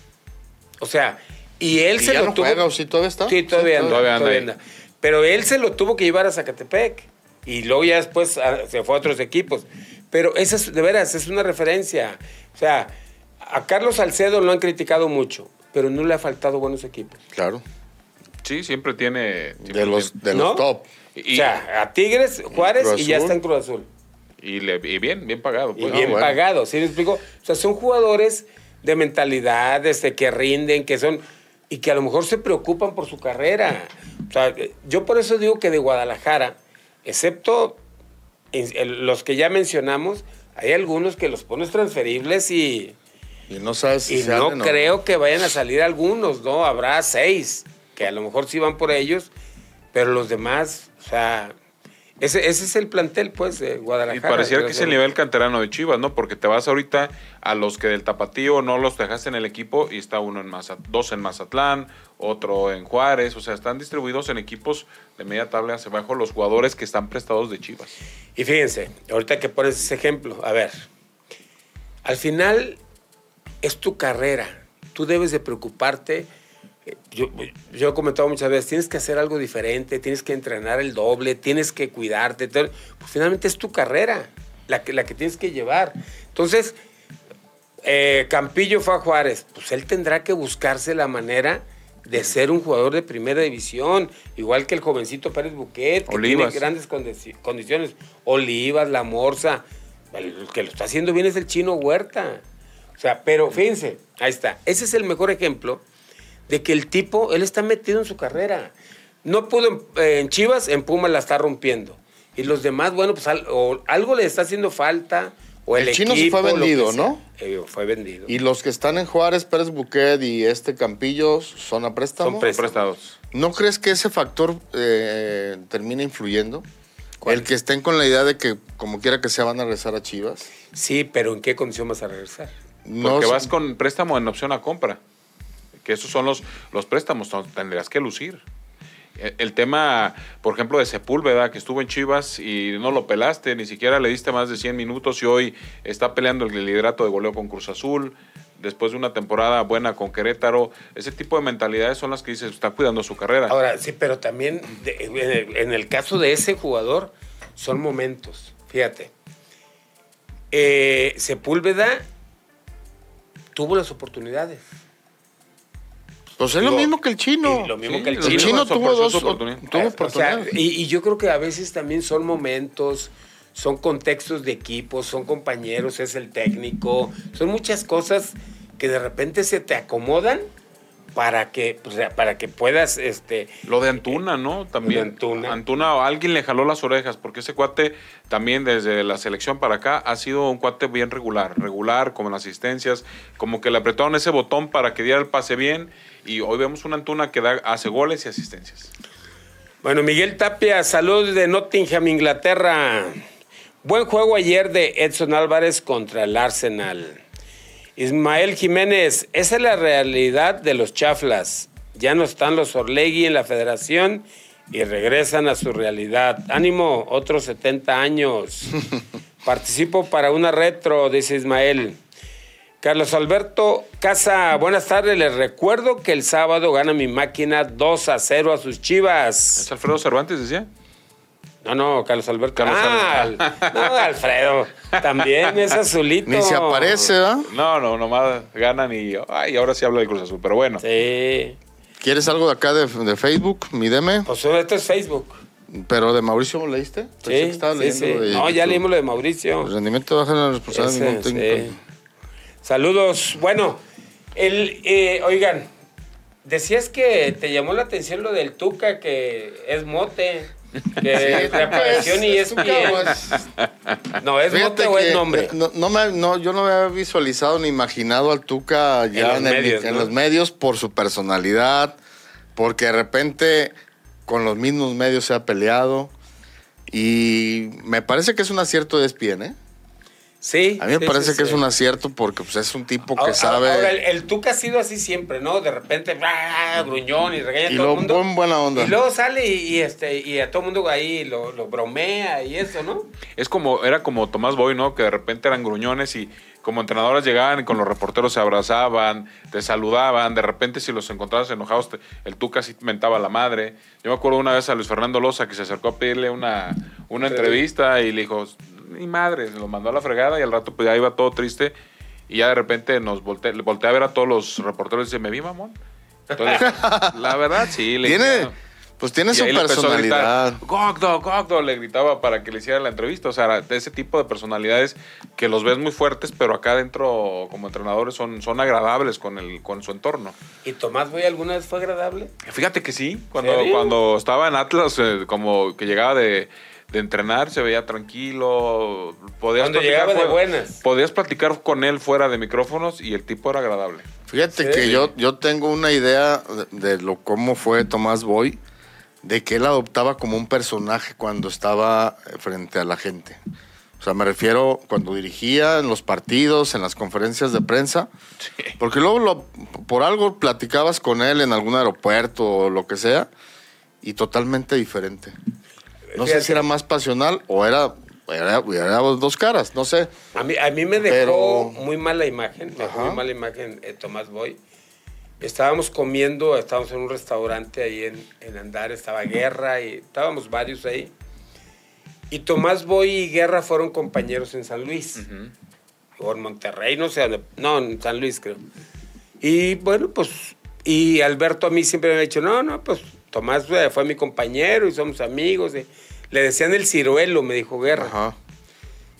O sea, y él ¿Y se ya lo no tuvo. juega o sí todavía está? Sí, todavía anda. todavía anda todavía ahí. anda. Pero él se lo tuvo que llevar a Zacatepec. Y luego ya después ah, se fue a otros equipos. Pero esa es, de veras, es una referencia. O sea, a Carlos Salcedo lo han criticado mucho, pero no le ha faltado buenos equipos. Claro. Sí, siempre tiene. siempre De los, de ¿No? los top. Y, o sea, a Tigres, Juárez y ya está en Cruz Azul. y le- y bien, bien pagado. Y pues. bien bueno. pagados, ¿sí me explico? O sea, son jugadores de mentalidad, este, que rinden, que son... Y que a lo mejor se preocupan por su carrera. O sea, yo por eso digo que de Guadalajara, excepto los que ya mencionamos, hay algunos que los pones transferibles y, Y no sabes si y se no creo que vayan a salir algunos, ¿no? Habrá seis, que a lo mejor sí van por ellos, pero los demás, o sea, Ese, ese es el plantel, pues, de Guadalajara. Y pareciera que es el nivel canterano de Chivas, ¿no? Porque te vas ahorita a los que del Tapatío no los dejaste en el equipo y está uno en Mazat dos en Mazatlán, otro en Juárez, o sea, están distribuidos en equipos de media tabla hacia abajo los jugadores que están prestados de Chivas. Y fíjense, ahorita que pones ese ejemplo, a ver, al final es tu carrera, tú debes de preocuparte. eh, Yo, yo he comentado muchas veces, tienes que hacer algo diferente, tienes que entrenar el doble, tienes que cuidarte. te- Pues finalmente es tu carrera la que, la que tienes que llevar. Entonces, eh, Campillo fue a Juárez, pues él tendrá que buscarse la manera de ser un jugador de primera división, igual que el jovencito Pérez Buquet, que Olivas. tiene grandes condi- condiciones. Olivas, La Morsa, el que lo está haciendo bien es el chino Huerta. O sea, pero fíjense, ahí está. Ese es el mejor ejemplo de que el tipo, él está metido en su carrera. No pudo en, eh, en Chivas, en Puma la está rompiendo. Y los demás, bueno, pues al- o algo le está haciendo falta, o el, El chino se fue vendido. ¿no? Eh, fue vendido. Y los que están en Juárez, Pérez Buquet y este Campillo son a préstamo. Son. Prestados. ¿No crees que ese factor eh, termina influyendo? ¿Cuál? El que estén con la idea de que como quiera que sea van a regresar a Chivas. Sí, pero ¿en qué condición vas a regresar? No Porque vas con préstamo en opción a compra. Que esos son los, los préstamos, tendrías que lucir. Eh, El tema, por ejemplo, de Sepúlveda, que estuvo en Chivas y no lo pelaste, ni siquiera le diste más de 100 minutos y hoy está peleando el liderato de goleo con Cruz Azul, después de una temporada buena con Querétaro. Ese tipo de mentalidades son las que dices, está cuidando su carrera. Ahora, sí, pero también de- en, el, en el caso de ese jugador, son momentos. Fíjate. Eh, Sepúlveda tuvo las oportunidades. Pues es lo mismo que el chino. lo mismo Sí, que el chino. tuvo dos su oportunidad. tuvo Eh, o sea, oportunidades. y, y yo creo que a veces también son momentos, son contextos de equipo, son compañeros, es el técnico, son muchas cosas que de repente se te acomodan para que, para que puedas, este, Lo de Antuna, ¿no? También. Antuna. Antuna, o alguien le jaló las orejas, porque ese cuate también desde la selección para acá ha sido un cuate bien regular. Regular, como en las asistencias, como que le apretaron ese botón para que diera el pase bien. Y hoy vemos una Antuna que da, hace goles y asistencias. Bueno, Miguel Tapia, saludos de Nottingham, Inglaterra. Buen juego ayer de Edson Álvarez contra el Arsenal. Ismael Jiménez, esa es la realidad de los chaflas. Ya no están los Orlegui en la federación y regresan a su realidad. Ánimo, otros 70 años. Participo para una retro, dice Ismael. Carlos Alberto Casa, buenas tardes. Les recuerdo que el sábado gana mi máquina 2 a 0 a sus chivas. ¿Es Alfredo Cervantes, decía? No, no, Carlos Alberto. Carlos ah, Alberto. Al- no, Alfredo. También es azulito. Ni se aparece, ¿verdad? No, no, nomás ganan y. Ay, ahora sí habla de Cruz Azul, pero bueno. Sí. ¿Quieres algo de acá de, de Facebook? Mi deme. Pues esto es Facebook. Pero de Mauricio ¿lo leíste? Pensé que Sí, estaba sí, leyendo sí. de No, ya leímos lo de Mauricio. El rendimiento baja en la responsabilidad de Ese, ningún técnico. sí. Saludos. Bueno, el, eh, oigan, decías que te llamó la atención lo del Tuca, que es mote. Que Es- No, ¿es Fíjate o es nombre? No, no me- no, yo no me había visualizado ni imaginado al Tuca ya En en, los el- medios, en ¿no? los medios por su personalidad, porque de repente con los mismos medios se ha peleado. Y me parece que es un acierto de ESPN, ¿eh? Sí. A mí me sí, parece sí, que sí. es un acierto porque pues, es un tipo que Ahora- sabe. Ahora, el, el Tuca ha sido así siempre, ¿no? De repente, ¡ah! gruñón y regaña a todo lo el mundo. buen buena onda. Y luego sale y, y, este, y a todo el mundo ahí lo, lo bromea y eso, ¿no? Es como, era como Tomás Boy, ¿no? Que de repente eran gruñones y como entrenadores llegaban y con los reporteros se abrazaban, te saludaban, de repente si los encontrabas enojados, te- el Tuca sí mentaba a la madre. Yo me acuerdo una vez a Luis Fernando Loza que se acercó a pedirle una, una Sí. entrevista y le dijo, ni madre, se lo mandó a la fregada y al rato pues ya iba todo triste y ya de repente nos volteé, le volteé a ver a todos los reporteros y dice, ¿me vi, mamón? Entonces, la verdad sí. Le Tiene, pues tiene y su personalidad. Gogdo, Gogdo, le gritaba para que le hiciera la entrevista. O sea, de ese tipo de personalidades que los ves muy fuertes, pero acá adentro, como entrenadores, son, son agradables con, el, con su entorno. ¿Y Tomás Boy alguna vez fue agradable? Fíjate que sí, cuando, ¿Serio? cuando estaba en Atlas, eh, como que llegaba de, de entrenar, se veía tranquilo. Podías Cuando platicar llegaba de buenas. Podías platicar con él fuera de micrófonos y el tipo era agradable. Fíjate Sí. que yo, yo tengo una idea de, de lo cómo fue Tomás Boy. de que él adoptaba como un personaje cuando estaba frente a la gente. O sea, me refiero cuando dirigía en los partidos, en las conferencias de prensa, porque luego lo- por algo platicabas con él en algún aeropuerto o lo que sea, y totalmente diferente. No sé si era más pasional o era, era, era dos caras, no sé. A mí, a mí me dejó Pero- muy mala imagen, me dejó muy mala imagen eh, Tomás Boy. Estábamos comiendo, estábamos en un restaurante ahí en, en Andar, estaba Guerra y estábamos varios ahí. Y Tomás Boy y Guerra fueron compañeros en San Luis. O en Monterrey, no sé, no, en San Luis creo. Y bueno, pues, y Alberto a mí siempre me ha dicho, no, no, pues Tomás eh, fue mi compañero y somos amigos. y le decían el ciruelo, me dijo Guerra. Ajá.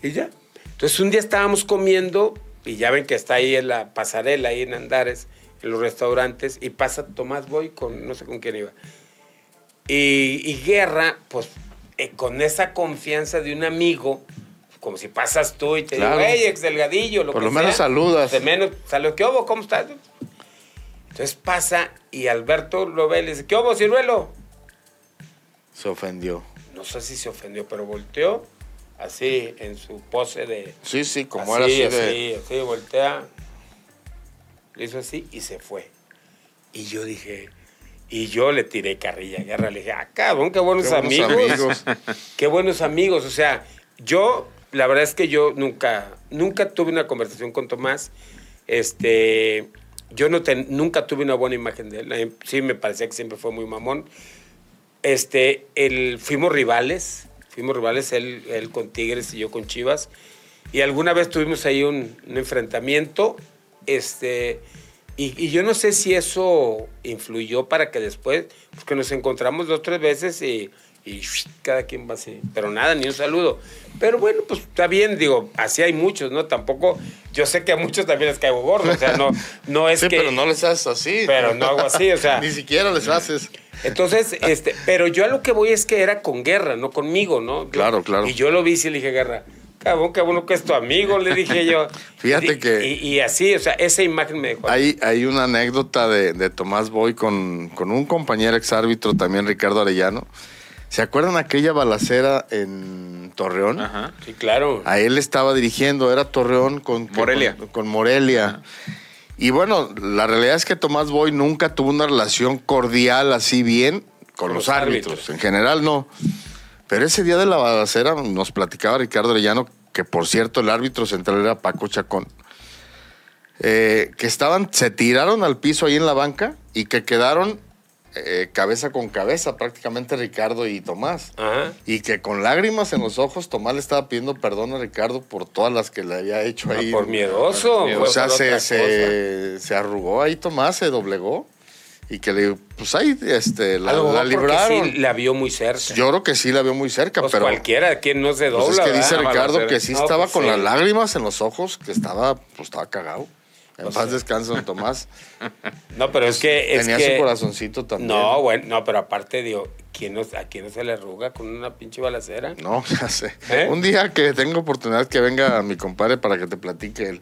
Y ya. Entonces un día estábamos comiendo y ya ven que está ahí en la pasarela, ahí en Andares, en los restaurantes, y pasa Tomás Boy con, no sé con quién iba. Y, y Guerra, pues eh, con esa confianza de un amigo, como si pasas tú y te Claro. digo, hey, ex delgadillo, lo Por que lo menos sea". saludas. De menos, saludos, ¿qué hubo? ¿Cómo estás? Entonces pasa y Alberto lo ve y le dice, ¿qué hubo, ciruelo? Se ofendió. No sé si se ofendió, pero volteó así en su pose de... Sí, sí, como así, era así así, de... así, voltea. Le hizo así y se fue. Y yo dije, y yo le tiré carrilla a guerra. Le dije, ah, cabrón, qué buenos, Qué buenos amigos. amigos. qué buenos amigos. O sea, yo, la verdad es que yo nunca, nunca tuve una conversación con Tomás. Este, yo no nunca tuve una buena imagen de él. Sí, me parecía que siempre fue muy mamón. Este, el, fuimos rivales, fuimos rivales, él, él con Tigres y yo con Chivas. Y alguna vez tuvimos ahí un, un enfrentamiento. Este, y, y yo no sé si eso influyó para que después, pues que nos encontramos dos, tres veces y, y cada quien va así. Pero nada, ni un saludo. Pero bueno, pues está bien, digo, así hay muchos, ¿no? Tampoco, yo sé que a muchos también les caigo gordo, o sea, no, no es Sí, que... pero no les haces así. pero no hago así, o sea... Ni siquiera les haces. Entonces, este, pero yo a lo que voy es que era con guerra, no conmigo, ¿no? Yo- Claro, claro. Y yo lo vi y le dije, guerra, cabrón, qué bueno que es tu amigo, le dije yo. Fíjate que- Y, y así, o sea, esa imagen me dejó. Hay, hay una anécdota de, de Tomás Boy con, con un compañero exárbitro también, Ricardo Arellano. ¿Se acuerdan aquella balacera en Torreón? Ajá. Sí, claro. A él estaba dirigiendo, era Torreón con Morelia. Con, con Morelia. Y bueno, la realidad es que Tomás Boy nunca tuvo una relación cordial así bien con, Con los, los árbitros. árbitros. En general no. Pero ese día de la balacera nos platicaba Ricardo Arellano, que por cierto el árbitro central era Paco Chacón, eh, que estaban, se tiraron al piso ahí en la banca y que quedaron eh, cabeza con cabeza prácticamente Ricardo y Tomás. Ajá. Y que con lágrimas en los ojos, Tomás le estaba pidiendo perdón a Ricardo por todas las que le había hecho Ah, ahí. por miedoso. O sea, se, se, se arrugó ahí Tomás, se doblegó. Y que le, pues ahí, este, la, la libraron. sí la vio muy cerca. Yo creo que sí la vio muy cerca, pues pero. cualquiera, quien no se dobla, Pues es que dice ¿verdad? Ricardo que sí No, estaba pues con sí. las lágrimas en los ojos, que estaba, pues estaba cagado. En paz descanso, don Tomás. No, pero es que... Es Tenía que- su corazoncito también. No, bueno, no, pero aparte, digo, ¿quién no, ¿a quién no se le arruga con una pinche balacera? No, ya sé. ¿Eh? Un día que tenga oportunidad que venga mi compadre para que te platique el,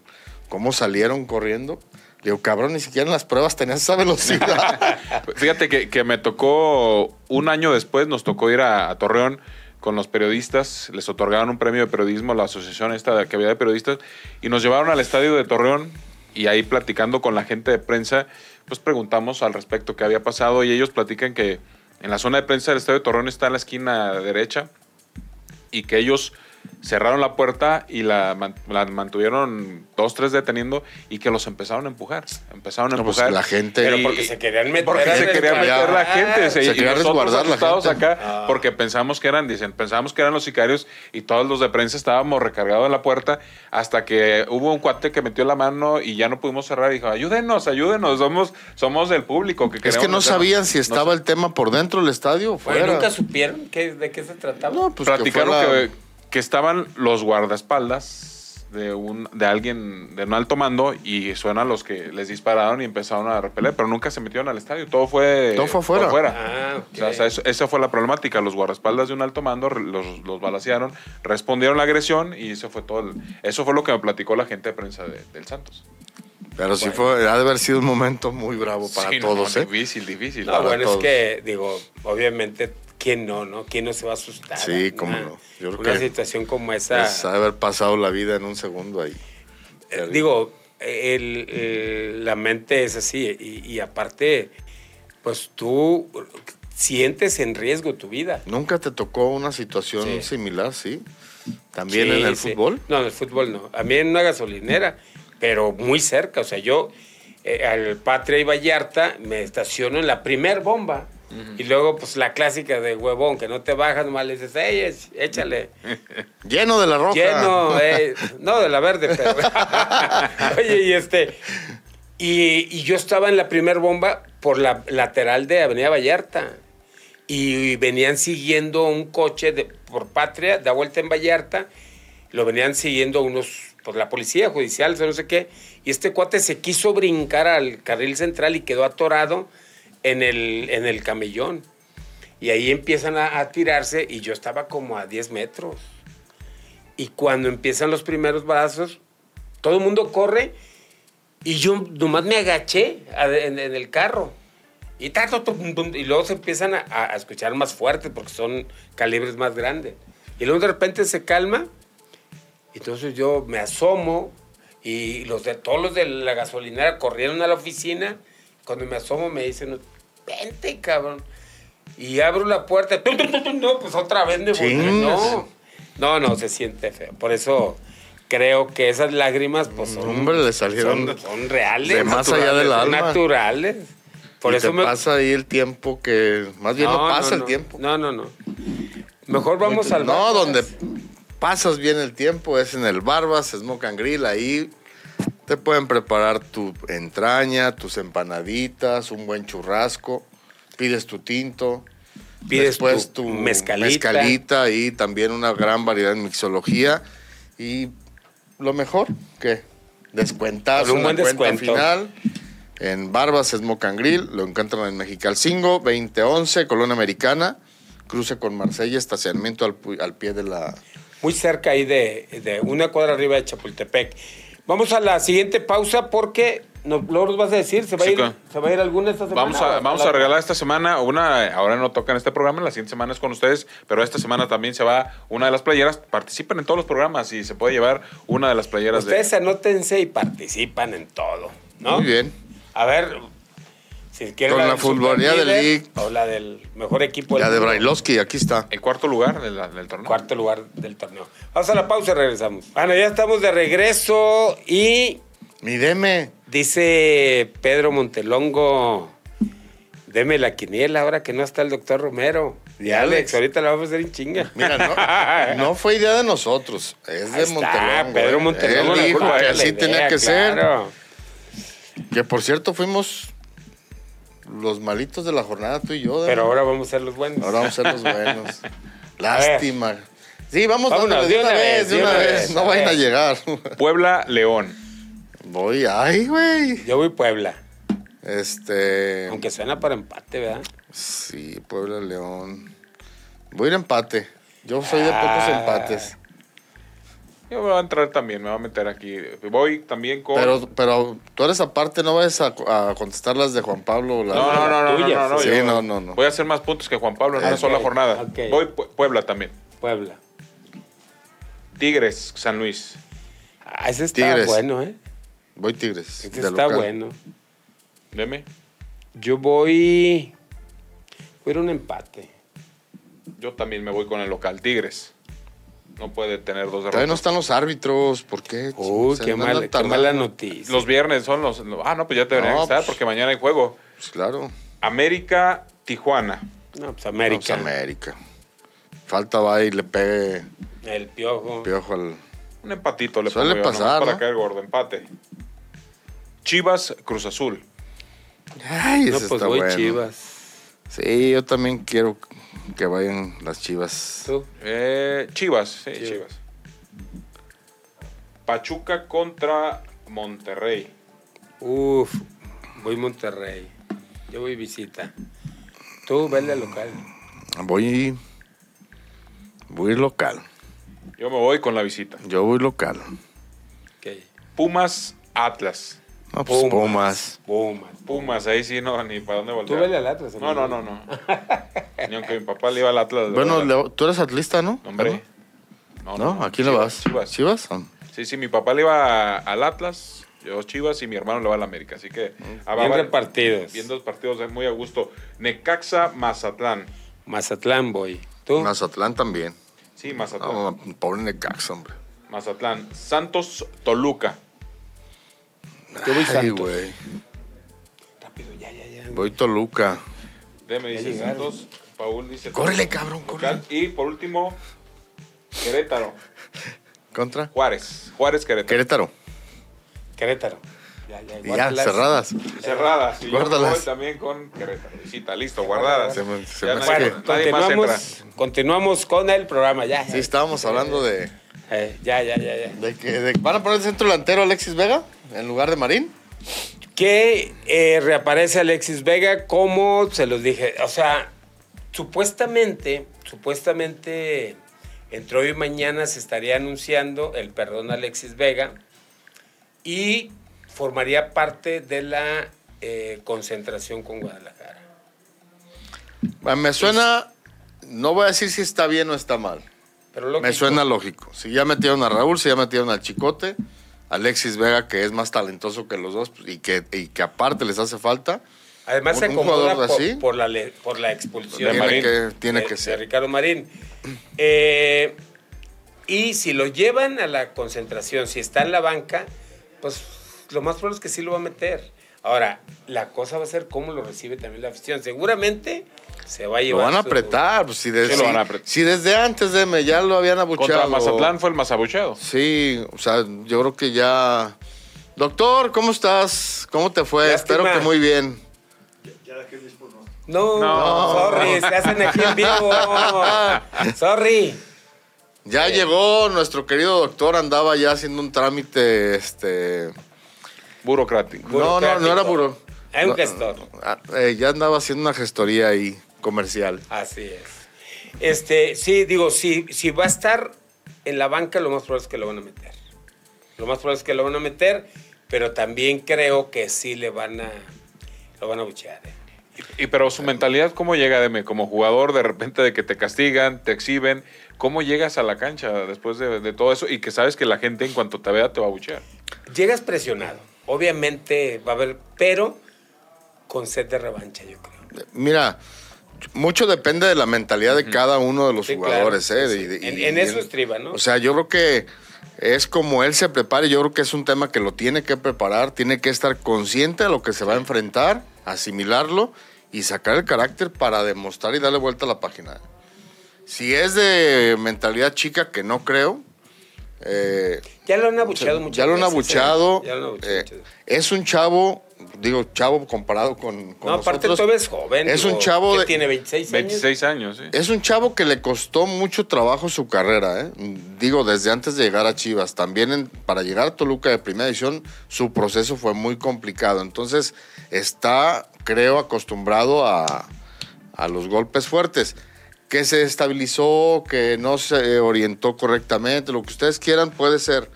cómo salieron corriendo. Le digo, cabrón, ni siquiera en las pruebas tenías esa velocidad. Fíjate que, que me tocó, un año después nos tocó ir a, a Torreón con los periodistas, les otorgaron un premio de periodismo, la asociación esta de que había de periodistas, y nos llevaron al estadio de Torreón y ahí platicando con la gente de prensa, pues preguntamos al respecto qué había pasado y ellos platican que en la zona de prensa del estadio de Torreón está en la esquina derecha y que ellos cerraron la puerta y la, man- la mantuvieron dos, tres deteniendo y que los empezaron a empujar. Empezaron a No, pues, empujar. la gente- Pero Y- porque se querían meter Porque se quería resguardar. meter la gente. Se, Se y quería nosotros resguardar la asustados gente. acá Ah. porque pensamos que eran, dicen, pensamos que eran los sicarios y todos los de prensa estábamos recargados en la puerta hasta que hubo un cuate que metió la mano y ya no pudimos cerrar y dijo, ayúdenos, ayúdenos, somos, somos del público. Que es que no meternos". sabían si No estaba el tema por dentro del estadio o fuera. ¿Nunca supieron qué- de qué se trataba? No, pues que platicaron fue la- que, que estaban los guardaespaldas de un de alguien de un alto mando y suenan los que les dispararon y empezaron a repeler, pero nunca se metieron al estadio, todo fue Todo fue afuera. Ah, o sea, eso- esa fue la problemática. Los guardaespaldas de un alto mando los, los balacearon, respondieron la agresión y eso fue todo. el- eso fue lo que me platicó la gente de prensa de- del Santos. Pero sí fue, ha de haber sido un momento muy bravo para Sí, no, todos, ¿eh? Difícil, difícil. No, Para bueno, todos. es que, digo, obviamente, ¿quién no, no? ¿Quién no se va a asustar? Sí, Una- cómo no. Yo creo una que situación como esa. Es haber pasado la vida en un segundo ahí. Eh, digo, el- el- la mente es así y, y aparte, pues tú sientes en riesgo tu vida. ¿Nunca te tocó una situación Sí. similar, sí? ¿También Sí, en el sí. fútbol? No, en el fútbol no. A mí en una gasolinera, pero muy cerca. O sea, yo eh, al Patria y Vallarta me estaciono en la primer bomba. Y luego, pues la clásica de huevón, que no te bajas, nomás le dices, ey, échale. Lleno de la roja. Lleno, eh, no, de la verde, pero. Oye, y este. Y, y yo estaba en la primer bomba por la lateral de Avenida Vallarta. Y venían siguiendo un coche de, por Patria, da vuelta en Vallarta. Lo venían siguiendo unos, por la policía judicial, o no sé qué. Y este cuate se quiso brincar al carril central y quedó atorado en el, en el camellón. Y ahí empiezan a, a tirarse y yo estaba como a 10 metros. Y cuando empiezan los primeros brazos, todo el mundo corre y yo nomás me agaché a- en, en el carro. Y, ta, ta, tum, tum, y luego se empiezan a, a escuchar más fuertes porque son calibres más grandes. Y luego de repente se calma. Entonces yo me asomo y los de, todos los de la gasolinera corrieron a la oficina. Cuando me asomo me dicen, vente, cabrón. Y abro la puerta. tum, tum, tum, tum, No, pues otra vez me. No, no, no, se siente feo. Por eso creo que esas lágrimas, pues son, Hombre, le salieron son, son reales. de más allá del alma. Naturales. Por y eso te me... pasa ahí el tiempo que... Más bien no, pasa el no. tiempo. No, no, no. Mejor vamos al No, donde pasas bien el tiempo es en el Barbas, and Grill. Ahí te pueden preparar tu entraña, tus empanaditas, un buen churrasco. Pides tu tinto. Pides después tu tu mezcalita. mezcalita y también una gran variedad en mixología. Y lo mejor, que descuentazo Con un buen descuento. final. En Barbas Smoke and Grill, lo encuentran en Mexicalcingo, 2011, Colonia Americana, cruce con Marsella, estacionamiento al, al pie de la... Muy cerca ahí de, de una cuadra arriba de Chapultepec. Vamos a la siguiente pausa porque no, luego nos vas a decir, ¿se va, Sí, a, ir, claro. ¿se va a ir alguna esta semana? Vamos a, vamos a regalar esta semana una, ahora no toca en este programa, la siguiente semana es con ustedes, pero esta semana también se va una de las playeras. Participen en todos los programas y se puede llevar una de las playeras Ustedes de... anótense y participan en todo, ¿no? Muy bien. A ver, si Con la futbolía del League. O la del mejor equipo del La de. Brailovsky, aquí está. El cuarto lugar de la- del torneo. Cuarto lugar del torneo. Vamos a la pausa y regresamos. Bueno, ya estamos de regreso y Mi deme. dice Pedro Montelongo, deme la quiniela ahora que no está el doctor Romero. Y Alex, Alex. ahorita la vamos a hacer en chinga. Mira, no, no fue idea de nosotros, es Ahí de está, Montelongo. Pedro ¿eh? Montelongo. Él la dijo que la así tenía que claro. ser. Que por cierto fuimos los malitos de la jornada, tú y yo. Pero ahora vamos a ser los buenos. Ahora vamos a ser los buenos. Lástima. Sí, vamos Vámonos, dándole de una vez, de una vez. No a vayan a llegar. Puebla, León. Voy, ay, güey. Yo voy Puebla. Este. Aunque suena para empate, ¿verdad? Sí, Puebla León. Voy a ir a empate. Yo soy de pocos Ah. empates. Yo me voy a entrar también, me voy a meter aquí. Voy también con... Pero, pero tú eres aparte, no vayas a, a contestar las de Juan Pablo. la- No, no, no, no, no, no, no, Sí, yo no, no, no. Voy a hacer más puntos que Juan Pablo en una sola jornada. ok. Voy Pue- Puebla también. Puebla. Tigres, San Luis. Ah, ese está Tigres. bueno, ¿eh? Voy Tigres. Ese está local. bueno. Deme. Yo voy. Voy a ir a un empate. Yo también me voy con el local, Tigres. No puede tener dos Todavía no derrotas. están los árbitros. ¿Por qué? Uy, qué, mal- qué mala noticia. Los viernes son los... Ah, no, pues ya deberían No, estar pues- porque mañana hay juego. Pues claro. América, Tijuana. No, pues América. América. América. Falta va y le pegue El piojo. piojo al. Un empatito le Suele pongo yo, pasar, para ¿no? caer gordo, empate. Chivas, Cruz Azul. Ay, No, ese pues está voy bueno. Chivas. Sí, yo también quiero que vayan las chivas. ¿Tú? Eh, Chivas, sí, Chivas. Chivas. Pachuca contra Monterrey. Uf, voy Monterrey. Yo voy visita. Tú, vele al local. Voy. Voy local. Yo me voy con la visita. Yo voy local. Ok. Pumas, Atlas. No, pues Pumas. Pumas. Pumas, ahí sí no, ni para dónde voltear. Tú vele al Atlas. No, no, no, no. Ni aunque mi papá le iba al Atlas. Bueno, le- tú eres atlista, ¿no? Hombre. ¿No? ¿A quién le vas? Chivas. ¿Chivas? Ah. Sí, sí, mi papá le iba al Atlas, yo Chivas y mi hermano le va al América. Así que ah, va- Bien va- repartidos. viendo los partidos muy a gusto. Necaxa, Mazatlán. Mazatlán, voy. ¿Tú? Mazatlán también. Sí, Mazatlán. No, pobre Necaxa, hombre. Mazatlán. Santos, Toluca. Yo voy Ay, Santos. güey. Rápido, ya, ya, ya. Voy Toluca. Deme dice. Santos. Paul dice. Córrele, cabrón, Local. Y por último, Querétaro. ¿Contra? Juárez. Juárez, Querétaro. Querétaro. Querétaro. Ya, ya, ya, cerradas. Cerradas. Y Guárdalas. también con Querétaro. Visita, listo, guardadas. Se me- se Ya me nadie- Bueno, más continuamos, continuamos con el programa, ya. Sí, estábamos hablando de, Eh, ya, ya, ya, ya. de que de- van a poner el centro delantero Alexis Vega en lugar de Marín. Que eh, reaparece Alexis Vega, como se los dije. O sea, supuestamente, supuestamente, entre hoy y mañana se estaría anunciando el perdón a Alexis Vega y formaría parte de la eh, concentración con Guadalajara. Ah, Me suena, no voy a decir si está bien o está mal. Pero Me suena lógico. Si ya metieron a Raúl, si ya metieron al Chicote, Alexis Vega, que es más talentoso que los dos pues, y que, y que aparte les hace falta. Además un- se acomoda por, así. por la, por la expulsión De tiene Marín. que, tiene de- que de ser. Ricardo Marín. Eh, y si lo llevan a la concentración, si está en la banca, pues lo más probable es que sí lo va a meter. Ahora, la cosa va a ser cómo lo recibe también la afición. Seguramente se va a Lo llevar. van a apretar. Pues, si, de- Sí, lo si- van a apretar. si desde antes de me ya lo habían abucheado. Contra Mazatlán fue el más abucheado. Sí, o sea, yo creo que ya. Doctor, ¿cómo estás? ¿Cómo te fue? Lástima. Espero que muy bien. No, No. sorry, se hacen aquí en vivo. sorry. Ya llegó nuestro querido doctor, andaba ya haciendo un trámite, este... Burocrático. No, no, no era puro. Hay un gestor. ah, eh, ya andaba haciendo una gestoría ahí, comercial. Así es. Este, sí, digo, si, si va a estar en la banca, lo más probable es que lo van a meter. Lo más probable es que lo van a meter, pero también creo que sí le van a, lo van a buchear. ¿eh? Y, pero su mentalidad, ¿cómo llega, Deme? Como jugador, de repente de que te castigan, te exhiben, ¿cómo llegas a la cancha después de, de todo eso? Y que sabes que la gente en cuanto te vea te va a buchear. Llegas presionado. Obviamente va a haber, pero con sed de revancha, yo creo. Mira, mucho depende de la mentalidad de cada uno de los Sí, jugadores. claro, ¿eh? sí, Y- sí. y- En- y- en eso estriba, ¿no? O sea, yo creo que es como él se prepare. Yo creo que es un tema que lo tiene que preparar, tiene que estar consciente de lo que se va a enfrentar, asimilarlo y sacar el carácter para demostrar y darle vuelta a la página. Si es de mentalidad chica, que no creo, eh, Ya lo han abucheado muchas ya lo han ¿eh? abuchado. Ya lo han abucheado eh, es un chavo, digo chavo comparado con, con No, aparte nosotros. todavía es joven. Es digo, un chavo que de- tiene 26 años. 26 años, ¿sí? Es un chavo que le costó mucho trabajo su carrera, ¿eh? Digo, desde antes de llegar a Chivas. También en- para llegar a Toluca de primera edición, su proceso fue muy complicado. Entonces, está, creo, acostumbrado a, a los golpes fuertes. Que se estabilizó, que no se orientó correctamente, lo que ustedes quieran puede ser.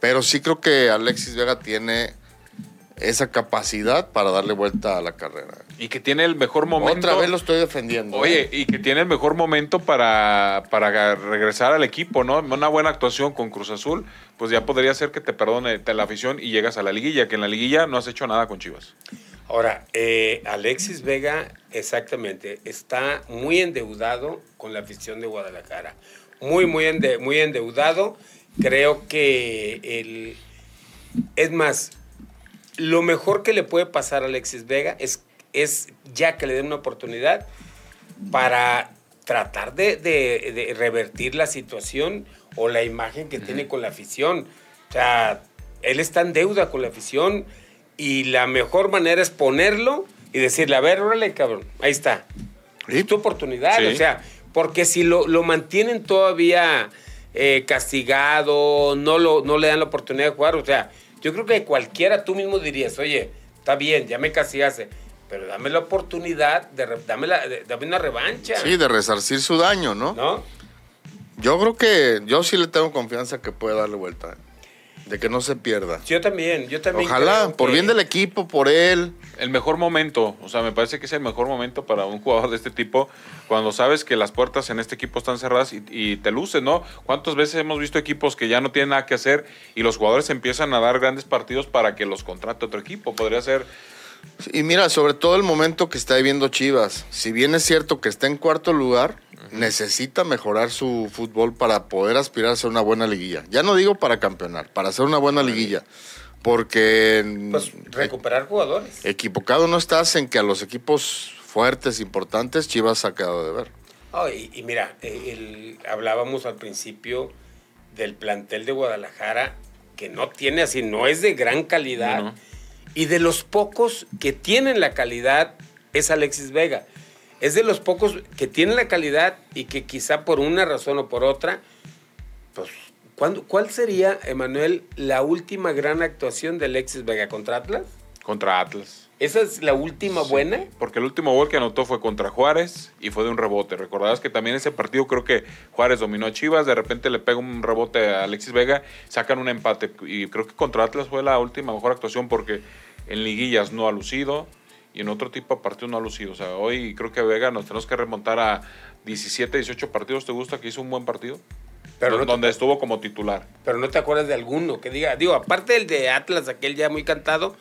Pero sí creo que Alexis Vega tiene esa capacidad para darle vuelta a la carrera. Y que tiene el mejor momento. Otra vez lo estoy defendiendo. Oye, ¿eh? y que tiene el mejor momento para, para regresar al equipo, ¿no? Una buena actuación con Cruz Azul, pues ya podría ser que te perdone te- la afición y llegas a la liguilla, que en la liguilla no has hecho nada con Chivas. Ahora, eh, Alexis Vega, exactamente, está muy endeudado con la afición de Guadalajara. Muy, muy, ende- muy endeudado. Creo que el, es más, lo mejor que le puede pasar a Alexis Vega es, es ya que le den una oportunidad para tratar de, de- de revertir la situación o la imagen que tiene con la afición. O sea, él está en deuda con la afición y la mejor manera es ponerlo y decirle, a ver, órale, cabrón, ahí está. Sí. Es tu oportunidad, Sí. o sea, porque si lo, lo mantienen todavía eh, castigado, no, lo, no le dan la oportunidad de jugar, o sea, yo creo que cualquiera tú mismo dirías, oye, está bien, ya me castigaste, pero dame la oportunidad, de, dame, la, de- dame una revancha, Sí, de resarcir su daño, ¿no? ¿no? Yo creo que yo sí le tengo confianza que puede darle vuelta. De que no se pierda. Yo también, yo también. Ojalá, por que- bien del equipo, por él. El mejor momento, o sea, me parece que es el mejor momento para un jugador de este tipo cuando sabes que las puertas en este equipo están cerradas y, y te luces, ¿no? ¿Cuántas veces hemos visto equipos que ya no tienen nada que hacer y los jugadores empiezan a dar grandes partidos para que los contrate otro equipo? Podría ser Y mira, sobre todo el momento que está viviendo Chivas. Si bien es cierto que está en cuarto lugar, necesita mejorar su fútbol para poder aspirar a ser una buena liguilla. Ya no digo para campeonar, para ser una buena liguilla. Porque Pues recuperar jugadores. equivocado no estás en que a los equipos fuertes, importantes, Chivas ha quedado de ver. Oh, y, y mira, el- hablábamos al principio del plantel de Guadalajara, que no tiene así, no es de gran calidad. No. Y de los pocos que tienen la calidad es Alexis Vega. Es de los pocos que tienen la calidad y que quizá por una razón o por otra, pues, ¿cuándo- ¿cuál sería, Emanuel, la última gran actuación de Alexis Vega contra Atlas? contra Atlas. ¿Esa es la última buena? Porque el último gol que anotó fue contra Juárez y fue de un rebote. Recordarás que también ese partido creo que Juárez dominó a Chivas, de repente le pega un rebote a Alexis Vega, sacan un empate. Y creo que contra Atlas fue la última mejor actuación porque en liguillas no ha lucido y en otro tipo de partidos no ha lucido. O sea, hoy creo que Vega nos tenemos que remontar a 17, 18 partidos. ¿Te gusta que hizo un buen partido? Pero no te- donde estuvo como titular. pero no te acuerdas de alguno que diga, digo, aparte del de Atlas, aquel ya muy cantado,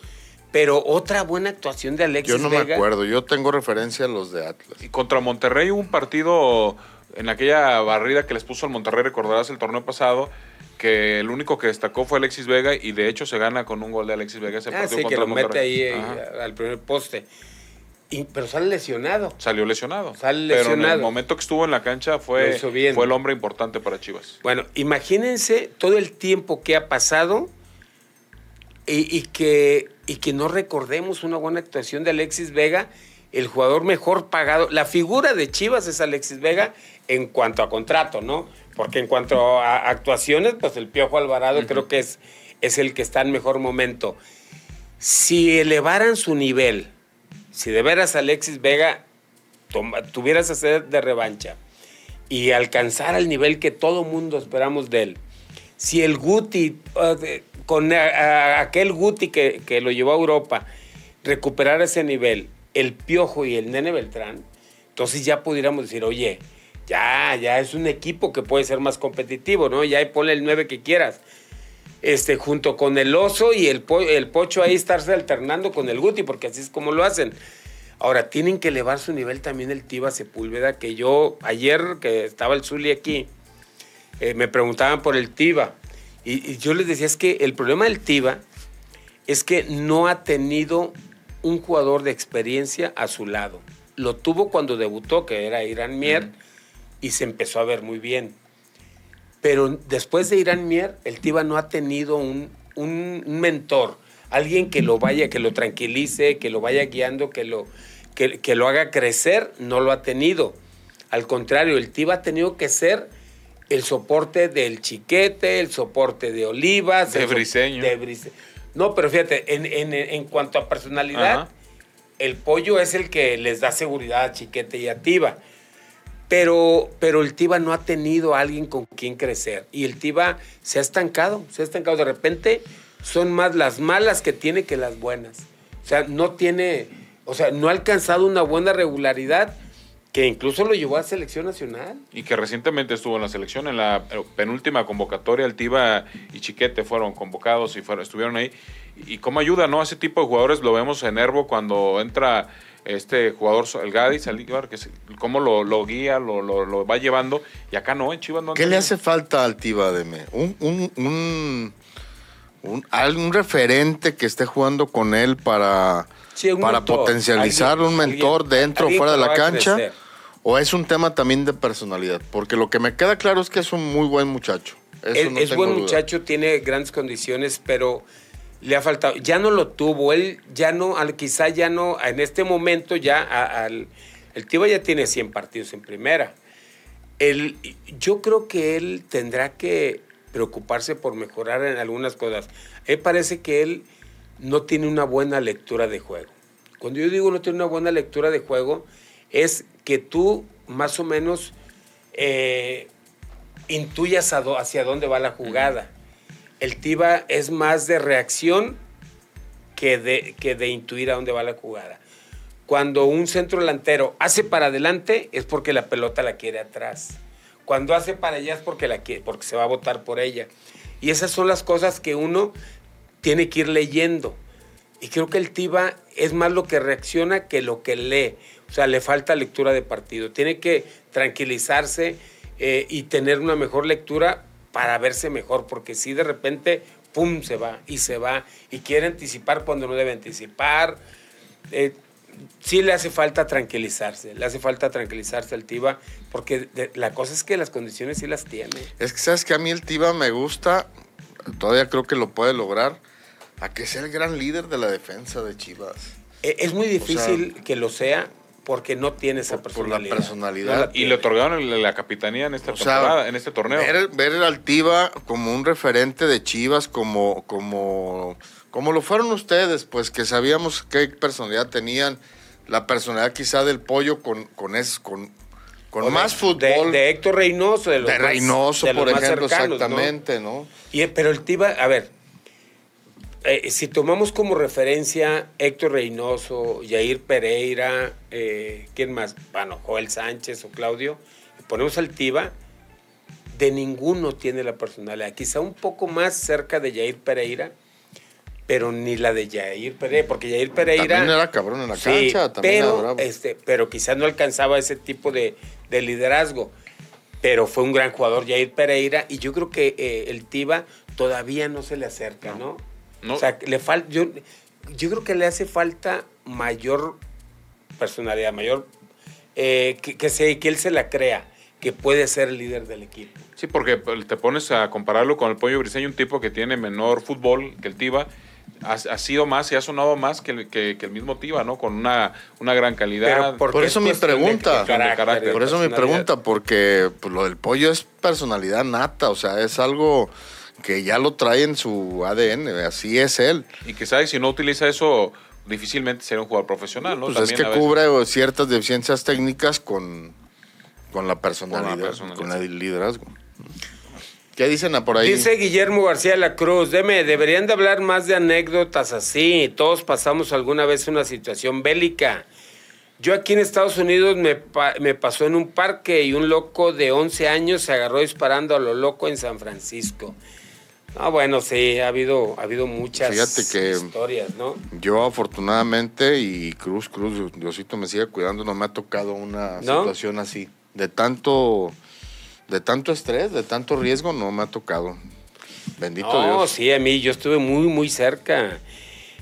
pero otra buena actuación de Alexis Yo no me acuerdo, yo tengo referencia a los de Atlas. Y contra Monterrey hubo un partido en aquella barrida que les puso al Monterrey, recordarás el torneo pasado, que el único que destacó fue Alexis Vega y de hecho se gana con un gol de Alexis Vega ese Ah, partido sí, que contra lo mete Monterrey. ahí eh, Ajá. al primer poste. Y- pero sale lesionado. Salió lesionado. Sale Pero en lesionado. el momento que estuvo en la cancha Lo fue, fue el hombre importante para Chivas. Bueno, imagínense todo el tiempo que ha pasado y, y que, y que no recordemos una buena actuación de Alexis Vega, el jugador mejor pagado. La figura de Chivas es Alexis Vega en cuanto a contrato, ¿no? Porque en cuanto a actuaciones, pues el Piojo Alvarado creo que es, es el que está en mejor momento. Si elevaran su nivel, si de veras Alexis Vega toma- tuvieras a ser de revancha y alcanzar el nivel que todo mundo esperamos de él, si el Guti, con aquel Guti que, que lo llevó a Europa, recuperar ese nivel, el Piojo y el Nene Beltrán, entonces ya pudiéramos decir, oye, ya, ya es un equipo que puede ser más competitivo, ¿no? Ya ponle el 9 que quieras. Este, junto con el oso y el, po- el pocho ahí estarse alternando con el Guti, porque así es como lo hacen. Ahora, tienen que elevar su nivel también el Tiva Sepúlveda, que yo ayer que estaba el Zuli aquí, eh, me preguntaban por el Tiva. Y, y yo les decía, es que el problema del Tiva es que no ha tenido un jugador de experiencia a su lado. Lo tuvo cuando debutó, que era Irán Mier, y se empezó a ver muy bien. Pero después de Irán Mier, el Tiva no ha tenido un, un- mentor, alguien que lo vaya, que lo tranquilice, que lo vaya guiando, que lo, que, que lo haga crecer, no lo ha tenido. Al contrario, el Tiva ha tenido que ser el soporte del Chiquete, el soporte de Olivas. De Briseño. de Brice- No, pero fíjate, en, en- en cuanto a personalidad, Ajá. el pollo es el que les da seguridad a Chiquete y a Tiva. Pero, pero el Tiva no ha tenido a alguien con quien crecer. Y el Tiva se ha estancado, se ha estancado. De repente son más las malas que tiene que las buenas. O sea, no tiene, o sea, no ha alcanzado una buena regularidad que incluso lo llevó a selección nacional. Y que recientemente estuvo en la selección, en la penúltima convocatoria, el Tiva y Chiquete fueron convocados y fueron, estuvieron ahí. Y cómo ayuda, ¿no? A ese tipo de jugadores lo vemos en Herbo cuando entra este jugador, el Gadis, Alíbar, que se- cómo lo, lo guía, lo, lo, lo va llevando. Y acá no, en Chivas no. ¿Qué le hace falta al Tiva Deme? Un, un, un, un, algún referente que esté jugando con él para, Sí, para mentor, potencializar alguien- un mentor alguien- dentro o fuera de la cancha. ¿O es un tema también de personalidad? Porque lo que me queda claro es que es un muy buen muchacho. Eso es no es buen duda. muchacho, tiene grandes condiciones, pero le ha faltado. Ya no lo tuvo, él ya no, quizá ya no, en este momento ya, a- al, el Tiva ya tiene 100 partidos en primera. Yo creo que él tendrá que preocuparse por mejorar en algunas cosas. Me parece que él no tiene una buena lectura de juego. Cuando yo digo no tiene una buena lectura de juego, es que tú más o menos eh, intuyas a hacia dónde va la jugada. El Tiva es más de reacción que de, que de intuir a dónde va la jugada. Cuando un centro delantero hace para adelante es porque la pelota la quiere atrás. Cuando hace para allá es porque, la porque se va a votar por ella. Y esas son las cosas que uno tiene que ir leyendo. Y creo que el Tiva es más lo que reacciona que lo que lee. O sea, le falta lectura de partido. Tiene que tranquilizarse eh, y tener una mejor lectura para verse mejor, porque si de repente, ¡pum!, se va y se va y quiere anticipar cuando no debe anticipar. Eh, sí le hace falta tranquilizarse, le hace falta tranquilizarse al Tiva, porque la cosa es que las condiciones sí las tiene. Es que sabes que a mí el Tiva me gusta, todavía creo que lo puede lograr, a que sea el gran líder de la defensa de Chivas. E, es muy difícil que lo sea, porque no tiene esa personalidad. personalidad. y le otorgaron la capitanía en esta temporada, en este torneo. Ver, ver el Altiva como un referente de Chivas, como, como, como lo fueron ustedes, pues que sabíamos qué personalidad tenían, la personalidad quizá del pollo con, con, con, con más fútbol. De, Héctor Reynoso, de, los de Reynoso, por ejemplo, exactamente, ¿no? Y, pero el Tiva, a ver, eh, si tomamos como referencia Héctor Reynoso, Yair Pereira, eh, ¿quién más? Bueno, Joel Sánchez o Claudio, ponemos al Tiva, de ninguno tiene la personalidad. Quizá un poco más cerca de Yair Pereira, pero ni la de Yair Pereira, porque Yair Pereira... También era cabrón en la cancha, también pero, era bravo. Este, pero quizá no alcanzaba ese tipo de, liderazgo. Pero fue un gran jugador Yair Pereira y yo creo que eh, el Tiva todavía no se le acerca, ¿no? O sea, le falta, yo, yo creo que le hace falta mayor personalidad, mayor, eh, que, que, que él se la crea, que puede ser el líder del equipo. Sí, porque pues, te pones a compararlo con el Pollo Briseño, un tipo que tiene menor fútbol que el Tiva, ha, sido más y ha sonado más que el, que, el mismo Tiva, ¿no? Con una, una gran calidad. Por, eso mi pregunta, por eso mi pregunta, porque pues, lo del Pollo es personalidad nata, o sea, es algo que ya lo trae en su ADN, así es él. Y que sabe, si no utiliza eso, difícilmente será un jugador profesional, ¿no? Pues es que cubre ciertas deficiencias técnicas con, con la personalidad, con, el liderazgo. ¿Qué dicen por ahí? Dice Guillermo García de la Cruz, deme, deberían de hablar más de anécdotas así. Todos pasamos alguna vez una situación bélica. Yo aquí en Estados Unidos me, me, pasó en un parque y un loco de 11 años se agarró disparando a lo loco en San Francisco. Ah, bueno, sí, ha habido, ha habido muchas historias, ¿no? Yo afortunadamente, y Cruz, Cruz, Diosito me sigue cuidando, no me ha tocado una situación así. De tanto, de tanto estrés, de tanto riesgo, no me ha tocado. Bendito Dios. No, sí, a mí, yo estuve muy, muy cerca.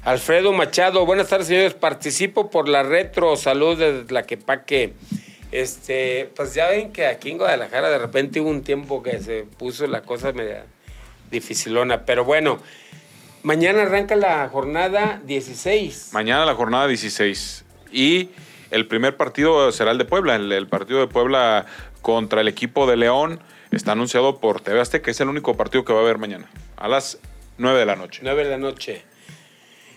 Alfredo Machado, buenas tardes, señores. Participo por la retro. Salud desde la Quepaque. Este, pues ya ven que aquí en Guadalajara de repente hubo un tiempo que se puso la cosa media dificilona. Pero bueno, mañana arranca la jornada 16. Mañana la jornada 16. Y el primer partido será el de Puebla. El, partido de Puebla contra el equipo de León está anunciado por TV que es el único partido que va a haber mañana. A las 9 de la noche. 9 de la noche.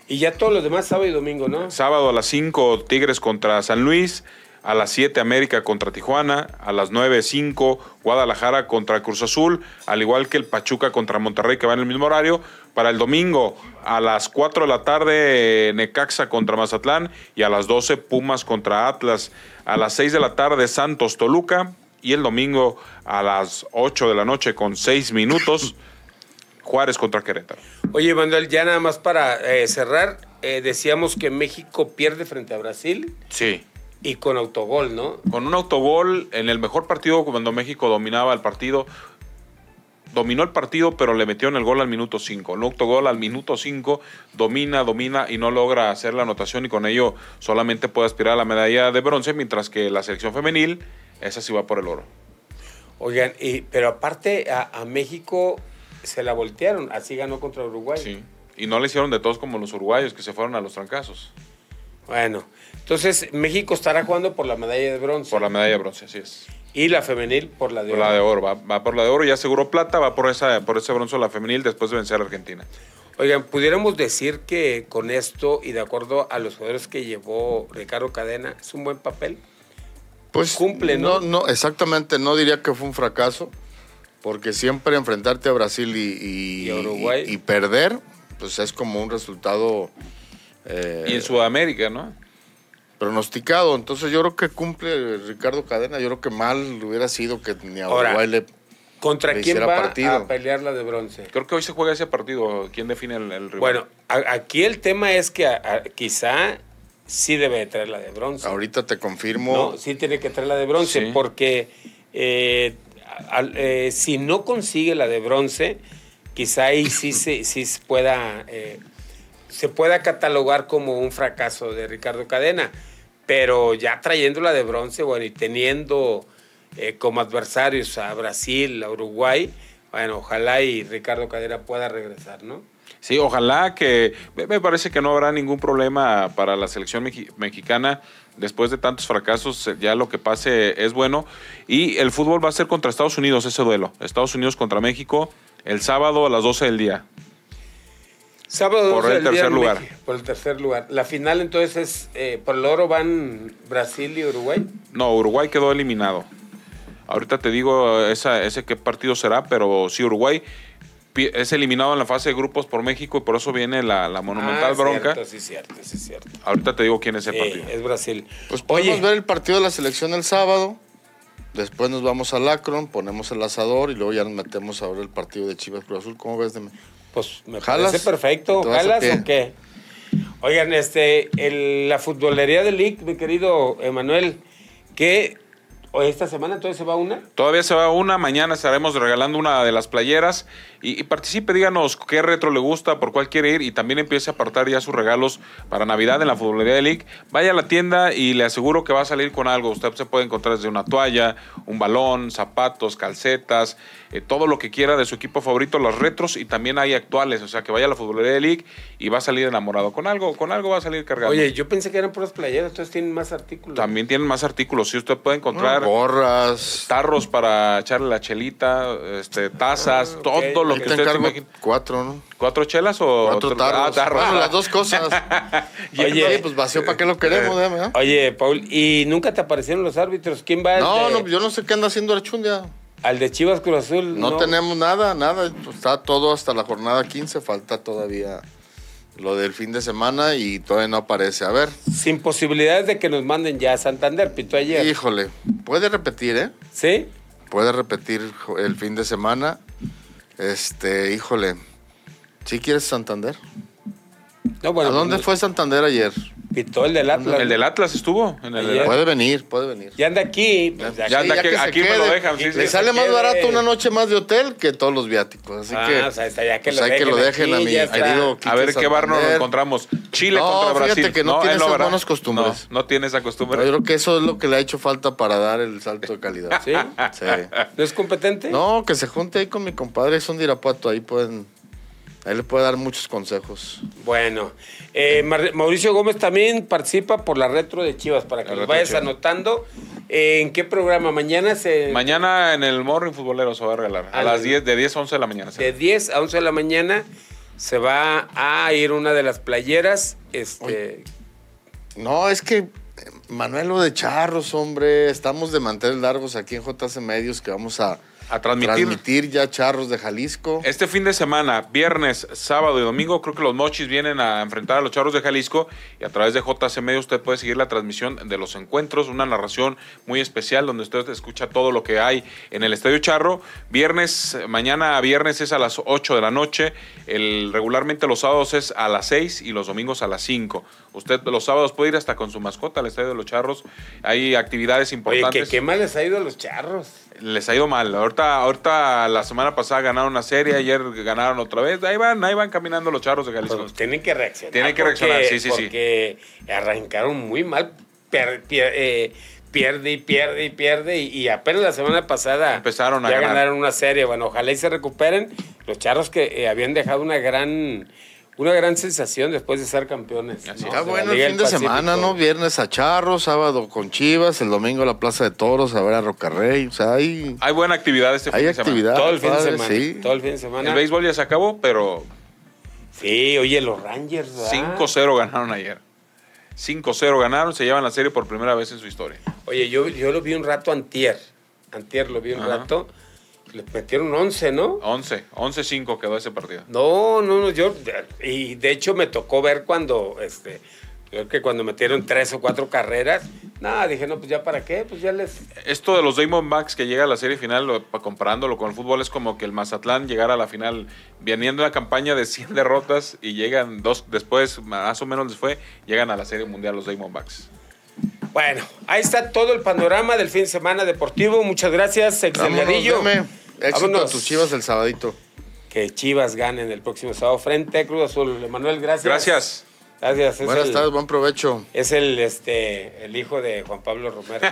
Y ya todos los demás sábado y domingo, ¿no? Sábado a las 5 Tigres contra San Luis a las 7 América contra Tijuana, a las 9 5 Guadalajara contra Cruz Azul, al igual que el Pachuca contra Monterrey que va en el mismo horario. Para el domingo a las 4 de la tarde Necaxa contra Mazatlán y a las 12 Pumas contra Atlas, a las 6 de la tarde Santos Toluca y el domingo a las 8 de la noche con 6 minutos Juárez contra Querétaro. Oye, Manuel, ya nada más para eh, cerrar, eh, decíamos que México pierde frente a Brasil. Sí. Y con autogol, ¿no? Con un autogol en el mejor partido cuando México dominaba el partido. Dominó el partido, pero le metió en el gol al minuto 5. Un autogol al minuto 5, domina, domina y no logra hacer la anotación y con ello solamente puede aspirar a la medalla de bronce, mientras que la selección femenil, esa sí va por el oro. Oigan, y, pero aparte a, a México se la voltearon, así ganó contra Uruguay. Sí, y no le hicieron de todos como los uruguayos que se fueron a los trancazos. Bueno, entonces México estará jugando por la medalla de bronce. Por la medalla de bronce, así es. Y la femenil por la de oro. Por la de oro, va, por la de oro, ya aseguró plata, va por, esa, por ese bronce la femenil después de vencer a Argentina. Oigan, pudiéramos decir que con esto y de acuerdo a los jugadores que llevó Ricardo Cadena, es un buen papel. Pues cumple, ¿no? No, no exactamente, no diría que fue un fracaso Porque siempre enfrentarte a Brasil y, y- Y a Uruguay. y- y perder, pues es como un resultado eh, Y en Sudamérica, ¿no? pronosticado. Entonces yo creo que cumple Ricardo Cadena. Yo creo que mal hubiera sido que ni a Ahora, Uruguay le... ¿Contra Le quién va partido. a pelear la de bronce? Creo que hoy se juega ese partido. ¿Quién define el, el rival? Bueno, a- aquí el tema es que a- a- quizá sí debe de traer la de bronce. Ahorita te confirmo. No, sí tiene que traer la de bronce Sí. porque eh, al- eh, si no consigue la de bronce, quizá ahí sí se sí pueda eh, se pueda catalogar como un fracaso de Ricardo Cadena, pero ya trayendo la de bronce, bueno, y teniendo eh, como adversarios a Brasil, a Uruguay, bueno, ojalá y Ricardo Cadena pueda regresar, ¿no? Sí, ojalá que. Me parece que no habrá ningún problema para la selección mexi- mexicana. Después de tantos fracasos, eh, ya lo que pase es bueno. Y el fútbol va a ser contra Estados Unidos ese duelo. Estados Unidos contra México el sábado a las 12 del día. Sábado Por 12 el tercer lugar. México, por el tercer lugar. La final entonces es, eh, por el oro van Brasil y Uruguay. No, Uruguay quedó eliminado. Ahorita te digo esa, ese qué partido será, pero sí, Uruguay es eliminado en la fase de grupos por México y por eso viene la, la monumental Ah, bronca. Cierto, sí, cierto, sí, cierto. Ahorita te digo quién es el partido. es Brasil. Pues podemos Oye, ver el partido de la selección el sábado. Después nos vamos al Akron, ponemos el asador y luego ya nos metemos a ver el partido de Chivas Cruz Azul. ¿Cómo ves? Deme? Pues me ¿Jalas? parece perfecto. ¿Te vas o ¿Jalas qué? o qué? Oigan, este, el- la futbolería de League, mi querido Emanuel, que esta semana entonces se va una. Todavía se va una, mañana estaremos regalando una de las playeras y, y participe, díganos qué retro le gusta, por cuál quiere ir y también empiece a apartar ya sus regalos para Navidad en la Futbolería de League. Vaya a la tienda y le aseguro que va a salir con algo. Usted se puede encontrar desde una toalla, un balón, zapatos, calcetas, eh, todo lo que quiera de su equipo favorito, los retros y también hay actuales. O sea, que vaya a la Futbolería de League y va a salir enamorado. Con algo, con algo va a salir cargado. Oye, yo pensé que eran puras playeras, entonces tienen más artículos. también tienen más artículos. Si usted puede encontrar Gorras. tarros para echarle la chelita, este, tazas, Ah, todo lo Ahí que te usted se imagine. cuatro, ¿no? ¿Cuatro chelas o Cuatro tarros. Ah, tarros. Bueno, las dos cosas. Oye. Sí, pues vacío, ¿para qué lo queremos? ¿eh? Oye, Paul, ¿y nunca te aparecieron los árbitros? ¿Quién va No, de- no, yo no sé qué anda haciendo Archundia. Al de Chivas Cruz Azul? No, tenemos nada, nada. Está todo hasta la jornada 15. Falta todavía lo del fin de semana y todavía no aparece. A ver, Sin posibilidades de que nos manden ya a Santander, pitó ayer. híjole, puede repetir, ¿eh? ¿Sí? Puede repetir el fin de semana. Este, híjole. ¿Sí quieres Santander? No, bueno, ¿A dónde pues, fue Santander ayer? Pitó el del Atlas. El del Atlas estuvo. En el Ayer. Puede venir, puede venir. Ya anda aquí. pues, Ya aquí- anda que- se aquí me lo dejan, sí, Le sale más quede. barato una noche más de hotel que todos los viáticos. Así Ah, que, o sea, ya que pues lo hay que lo dejen dejen a aquí, mi ya querido A ver qué bar nos encontramos. Chile No, contra fíjate Brasil. que no tiene él esas buenas costumbres. No, no tiene esa costumbre. Yo creo que eso es lo que le ha hecho falta para dar el salto de calidad. ¿Sí? Sí. ¿No es competente? No, que se junte ahí con mi compadre, son de Irapuato, ahí pueden, ahí le puede dar muchos consejos. Bueno, eh, Mauricio Gómez también participa por la retro de Chivas para que lo vayas Chivas. anotando. Eh, ¿En qué programa? Mañana se. Mañana en el Morning Futbolero se va a regalar. A Ah, las de- 10, de 10 a 11 de la mañana. De 10 a 11 de la mañana se va a ir una de las playeras. Este, No, es que eh, Manuel lo de Charros, hombre, estamos de mantener largos aquí en JC Medios que vamos a, A transmitir. transmitir ya Charros de Jalisco. Este fin de semana, viernes, sábado y domingo, creo que los Mochis vienen a enfrentar a los Charros de Jalisco y a través de JC Medio usted puede seguir la transmisión de los encuentros, una narración muy especial donde usted escucha todo lo que hay en el Estadio Charro. Viernes, mañana viernes es a las 8 de la noche, el, regularmente los sábados es a las 6 y los domingos a las 5. Usted los sábados puede ir hasta con su mascota al Estadio de los Charros, hay actividades oye, importantes. que qué mal les ha ido a los charros. Les ha ido mal. Ahorita, ahorita la semana pasada ganaron una serie, ayer ganaron otra vez. Ahí van, ahí van caminando los charros de Jalisco. Pues tienen que reaccionar. Tienen que reaccionar, sí, sí, sí. Porque arrancaron muy mal. per- eh, pierde y pierde y pierde. Y, y apenas la semana pasada Empezaron a ya ganar. ganaron una serie. Bueno, ojalá y se recuperen. Los charros que eh, habían dejado una gran. Una gran sensación después de ser campeones. Así ¿no? es. Está la bueno el fin de semana. ¿no? Viernes a Charros, sábado con Chivas, el domingo a la Plaza de Toros a ver a Rocarrey. O sea, hay, Hay buena actividad este hay fin de semana. actividad. Todo el fin de semana. sí. Todo el fin de semana. El béisbol ya se acabó, pero Sí, oye, los Rangers. ¿verdad? 5-0 ganaron ayer. 5-0 ganaron, se llevan la serie por primera vez en su historia. Oye, yo, yo lo vi un rato antier. Antier lo vi un Ajá. rato. Le metieron 11, ¿no? 11, 11-5 quedó ese partido. No, no, no, yo. Y de hecho me tocó ver cuando. Este, creo que cuando metieron tres o cuatro carreras. Nada, dije, no, pues ya para qué, pues ya les. Esto de los Diamondbacks que llega a la serie final, lo- pa- comparándolo con el fútbol, es como que el Mazatlán llegara a la final viniendo una campaña de 100 derrotas y llegan dos, después, más o menos les fue, llegan a la serie mundial los Diamondbacks. Bueno, ahí está todo el panorama del fin de semana deportivo. Muchas gracias, ex Delgadillo. Éxito Vámonos. a tus chivas el sabadito. Que Chivas ganen el próximo sábado frente a Cruz Azul. Emanuel, gracias. Gracias. Gracias. Es Buenas el, tardes, buen provecho. Es el, este, el hijo de Juan Pablo Romero.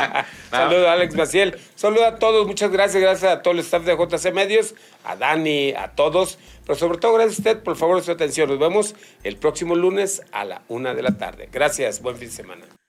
Saludos a Alex Maciel. Saludos a todos. Muchas gracias. Gracias a todo el staff de JC Medios, a Dani, a todos. Pero sobre todo, gracias a usted por favor su atención. Nos vemos el próximo lunes a la una de la tarde. Gracias. Buen fin de semana.